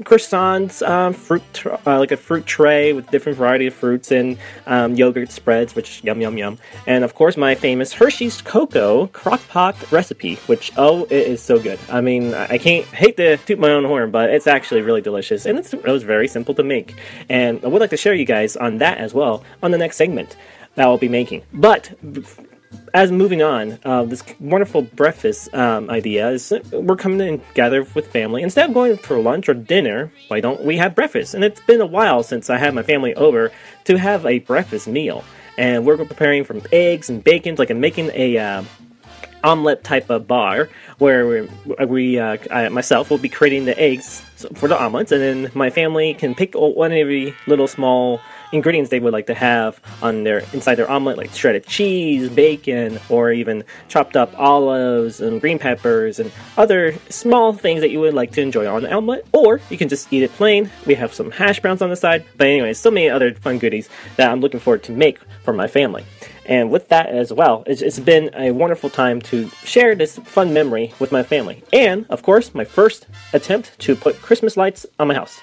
croissants, um, fruit, uh, like a fruit tray with different variety of fruits and um, yogurt spreads, which yum yum yum, and of course my famous Hershey's cocoa crockpot recipe, which oh it is so good. I mean I can't hate to toot my own horn, but it's actually really delicious and it's, it was very simple to make. And I would like to share you guys on that as well on the next segment that I'll be making. But as moving on, uh, this wonderful breakfast um, idea is uh, we're coming in gather with family. Instead of going for lunch or dinner, why don't we have breakfast? And it's been a while since I had my family over to have a breakfast meal. And we're preparing from eggs and bacon, like I'm making a uh, omelet type of bar where we, we uh, I myself will be creating the eggs for the omelets, and then my family can pick one every little small ingredients they would like to have on their inside their omelet, like shredded cheese, bacon, or even chopped up olives and green peppers and other small things that you would like to enjoy on the omelet. Or you can just eat it plain. We have some hash browns on the side, but anyways, so many other fun goodies that I'm looking forward to make for my family. And with that as well, it's, it's been a wonderful time to share this fun memory with my family. And, of course, my first attempt to put Christmas lights on my house.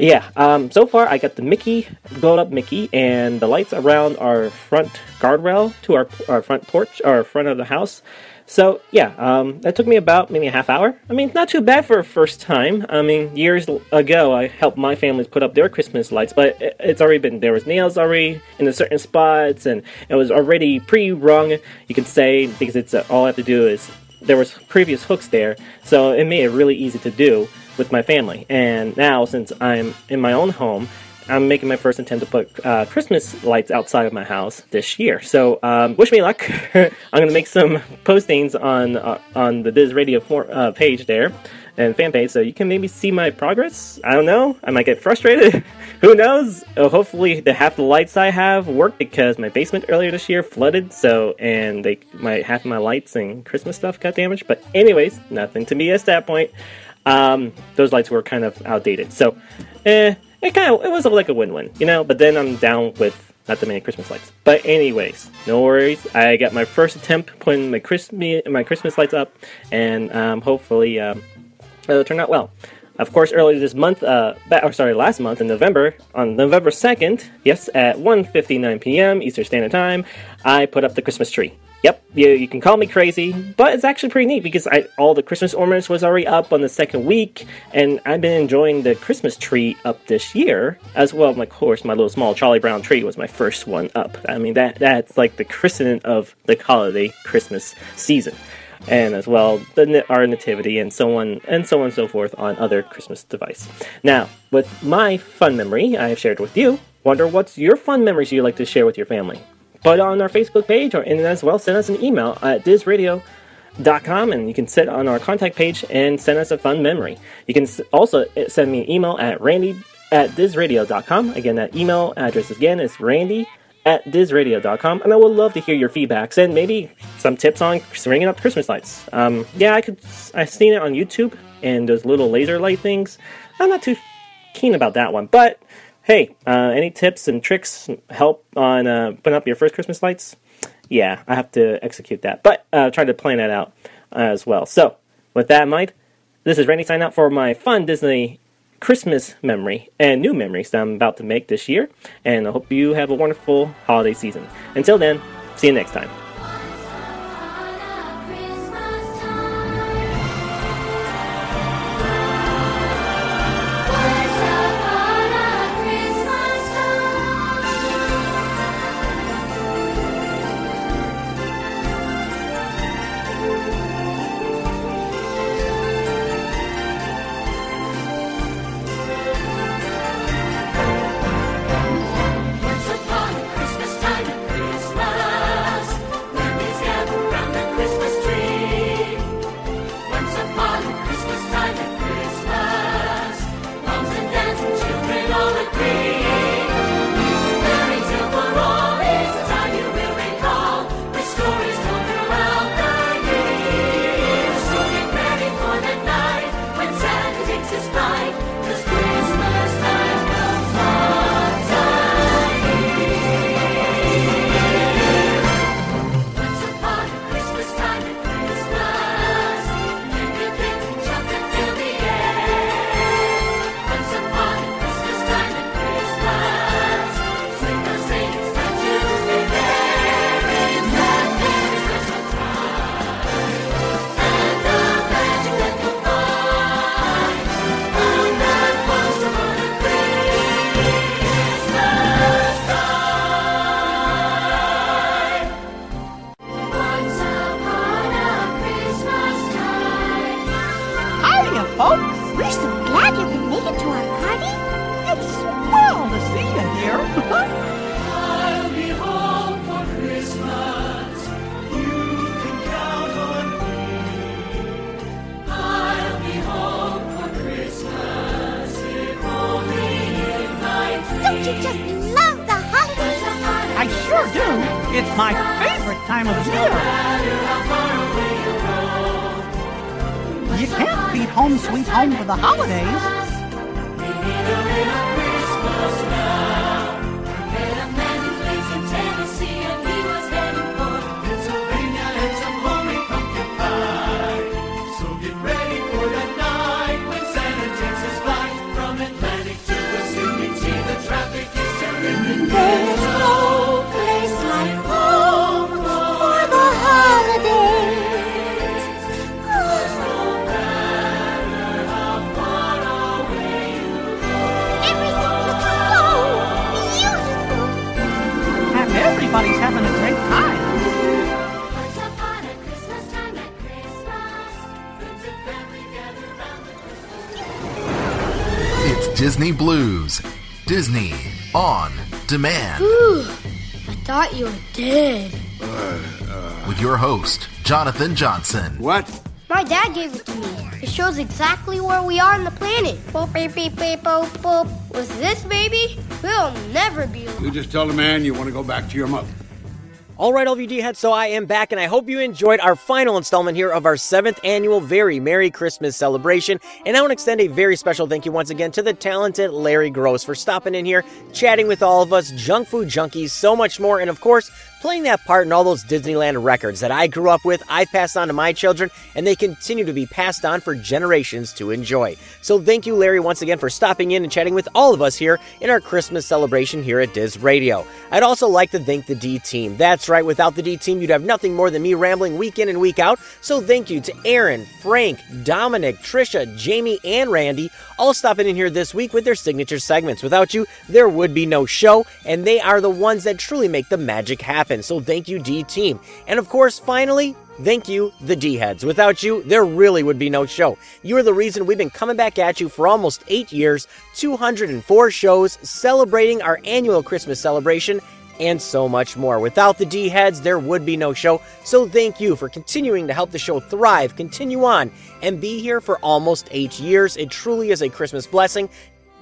Yeah, um, so far I got the Mickey, blown up Mickey, and the lights around our front guardrail to our, our front porch, our front of the house. So, yeah, um, that took me about maybe a half hour. I mean, not too bad for a first time. I mean, years ago, I helped my families put up their Christmas lights, but it's already been, there was nails already in the certain spots, and it was already pre-rung, you could say, because it's uh, all I have to do is, there was previous hooks there, so it made it really easy to do with my family. And now, since I'm in my own home, I'm making my first attempt to put uh, Christmas lights outside of my house this year. So um, wish me luck. I'm gonna make some postings on uh, on the Diz Radio for, uh, page there and fan page, so you can maybe see my progress. I don't know. I might get frustrated. Who knows? Uh, hopefully, the half the lights I have work because my basement earlier this year flooded. So and they my half of my lights and Christmas stuff got damaged. But anyways, nothing to me at that point. Um, those lights were kind of outdated. So, eh, it kind of it was like a win-win, you know. But then I'm down with not that many Christmas lights. But anyways, no worries. I got my first attempt putting my Christmas my Christmas lights up, and um, hopefully um, it'll turn out well. Of course, earlier this month, uh, ba- or sorry, last month in November, on November 2nd, yes, at 1.59 p.m. Eastern Standard Time, I put up the Christmas tree. Yep, you, you can call me crazy, but it's actually pretty neat because I, all the Christmas ornaments was already up on the second week, and I've been enjoying the Christmas tree up this year as well. Of course, my little small Charlie Brown tree was my first one up. I mean, that that's like the christening of the holiday Christmas season. and as well the our nativity and so on and so on and so forth on other Christmas device. Now, with my fun memory I have shared with you, wonder what's your fun memories you'd like to share with your family. It on our Facebook page or and as well send us an email at dizradio.com and you can sit on our contact page and send us a fun memory. You can also uh, send me an email at randy at dizradio.com. Again, that email address again is randy at dizradio.com, and I would love to hear your feedbacks and maybe some tips on ringing up Christmas lights. Um, yeah, I could. I've seen it on YouTube and those little laser light things. I'm not too keen about that one, but hey, uh, any tips and tricks help on uh, putting up your first Christmas lights? Yeah, I have to execute that, but uh, try to plan that out as well. So, with that in mind, this is Randy signing out for my fun Disney Christmas memory and new memories that I'm about to make this year. And I hope you have a wonderful holiday season. Until then, see you next time. Jonathan Johnson. What? My dad gave it to me. It shows exactly where we are on the planet. Boop, beep, beep, beep, boop, boop. With this baby, we'll never be alone. You just tell the man you want to go back to your mother. All right, all of heads, so I am back, and I hope you enjoyed our final installment here of our seventh annual Very Merry Christmas celebration. And I want to extend a very special thank you once again to the talented Larry Groce for stopping in here, chatting with all of us, junk food junkies, so much more, and of course, playing that part in all those Disneyland records that I grew up with, I've passed on to my children, and they continue to be passed on for generations to enjoy. So thank you, Larry, once again for stopping in and chatting with all of us here in our Christmas celebration here at Diz Radio. I'd also like to thank the D team. That's right, without the D team, you'd have nothing more than me rambling week in and week out. So thank you to Erin, Frank, Domenic, Trisha, Jamie, and Randy, all stopping in here this week with their signature segments. Without you, there would be no show, and they are the ones that truly make the magic happen. So thank you, D team. And of course, finally, Thank you, the D heads. Without you, there really would be no show. You are the reason we've been coming back at you for almost eight years, 204 shows, celebrating our annual Christmas celebration, and so much more. Without the D heads, there would be no show. So thank you for continuing to help the show thrive, continue on, and be here for almost eight years. It truly is a Christmas blessing,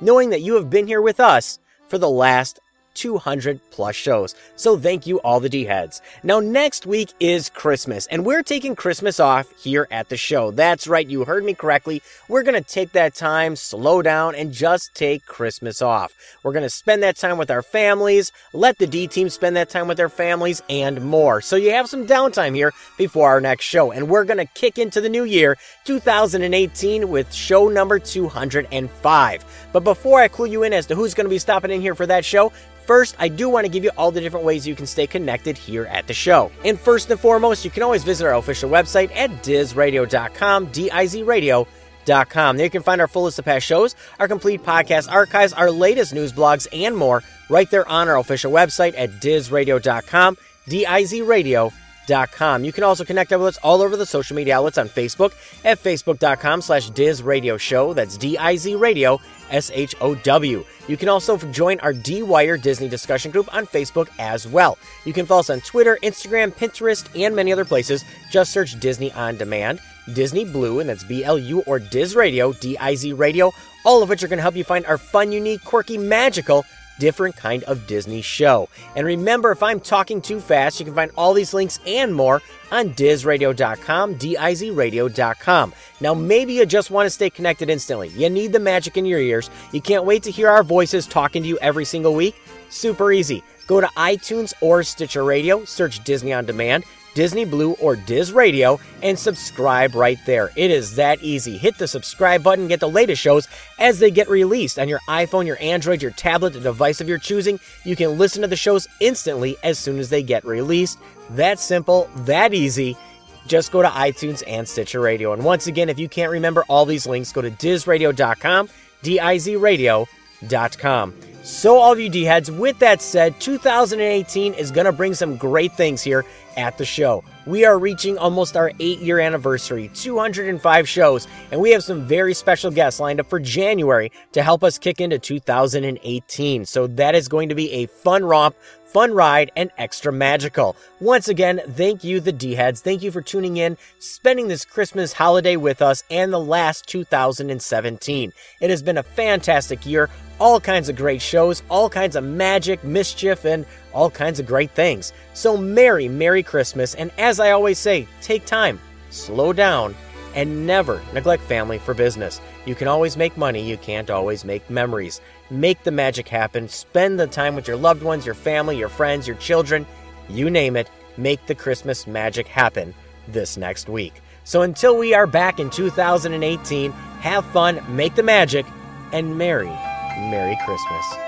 knowing that you have been here with us for the last 200 plus shows. So thank you, all the D heads. Now, next week is Christmas, and we're taking Christmas off here at the show. That's right, you heard me correctly. We're going to take that time, slow down, and just take Christmas off. We're going to spend that time with our families, let the D team spend that time with their families, and more. So you have some downtime here before our next show, and we're going to kick into the new year, 2018, with show number 205. But before I clue you in as to who's going to be stopping in here for that show, First, I do want to give you all the different ways you can stay connected here at the show. And first and foremost, you can always visit our official website at dizradio.com, D-I-Z-radio.com. There you can find our full list of past shows, our complete podcast archives, our latest news blogs, and more right there on our official website at dizradio.com, D-I-Z-radio.com. You can also connect with us all over the social media outlets on Facebook at facebook.com slash dizradioshow. That's Diz Radio That's D-I-Z Radio, S-H-O-W. You can also join our D Wire Disney discussion group on Facebook as well. You can follow us on Twitter, Instagram, Pinterest, and many other places. Just search Disney On Demand, Disney Blue, and that's B L U, or Diz Radio, D I Z Radio, all of which are going to help you find our fun, unique, quirky, magical, different kind of Disney show. And remember, if I'm talking too fast, you can find all these links and more on dizradio.com, D-I-Z radio.com. Now, maybe you just want to stay connected instantly. You need the magic in your ears. You can't wait to hear our voices talking to you every single week. Super easy. Go to iTunes or Stitcher Radio, search Disney on Demand, Disney Blue, or Diz Radio, and subscribe right there. It is that easy. Hit the subscribe button, get the latest shows as they get released on your iPhone, your Android, your tablet, the device of your choosing. You can listen to the shows instantly as soon as they get released. That simple, that easy. Just go to iTunes and Stitcher Radio. And once again, if you can't remember all these links, go to dizradio.com, D-I-Z radio.com. So, all of you D heads, with that said, 2018 is going to bring some great things here at the show. We are reaching almost our eight year anniversary, 205 shows, and we have some very special guests lined up for January to help us kick into 2018. So, that is going to be a fun romp, fun ride, and extra magical. Once again, thank you, the D heads. Thank you for tuning in, spending this Christmas holiday with us, and the last 2017. It has been a fantastic year all kinds of great shows, all kinds of magic, mischief, and all kinds of great things. So, Merry, Merry Christmas, and as I always say, take time, slow down, and never neglect family for business. You can always make money, you can't always make memories. Make the magic happen, spend the time with your loved ones, your family, your friends, your children, you name it. Make the Christmas magic happen this next week. So, until we are back in 2018, have fun, make the magic, and merry. Merry Christmas.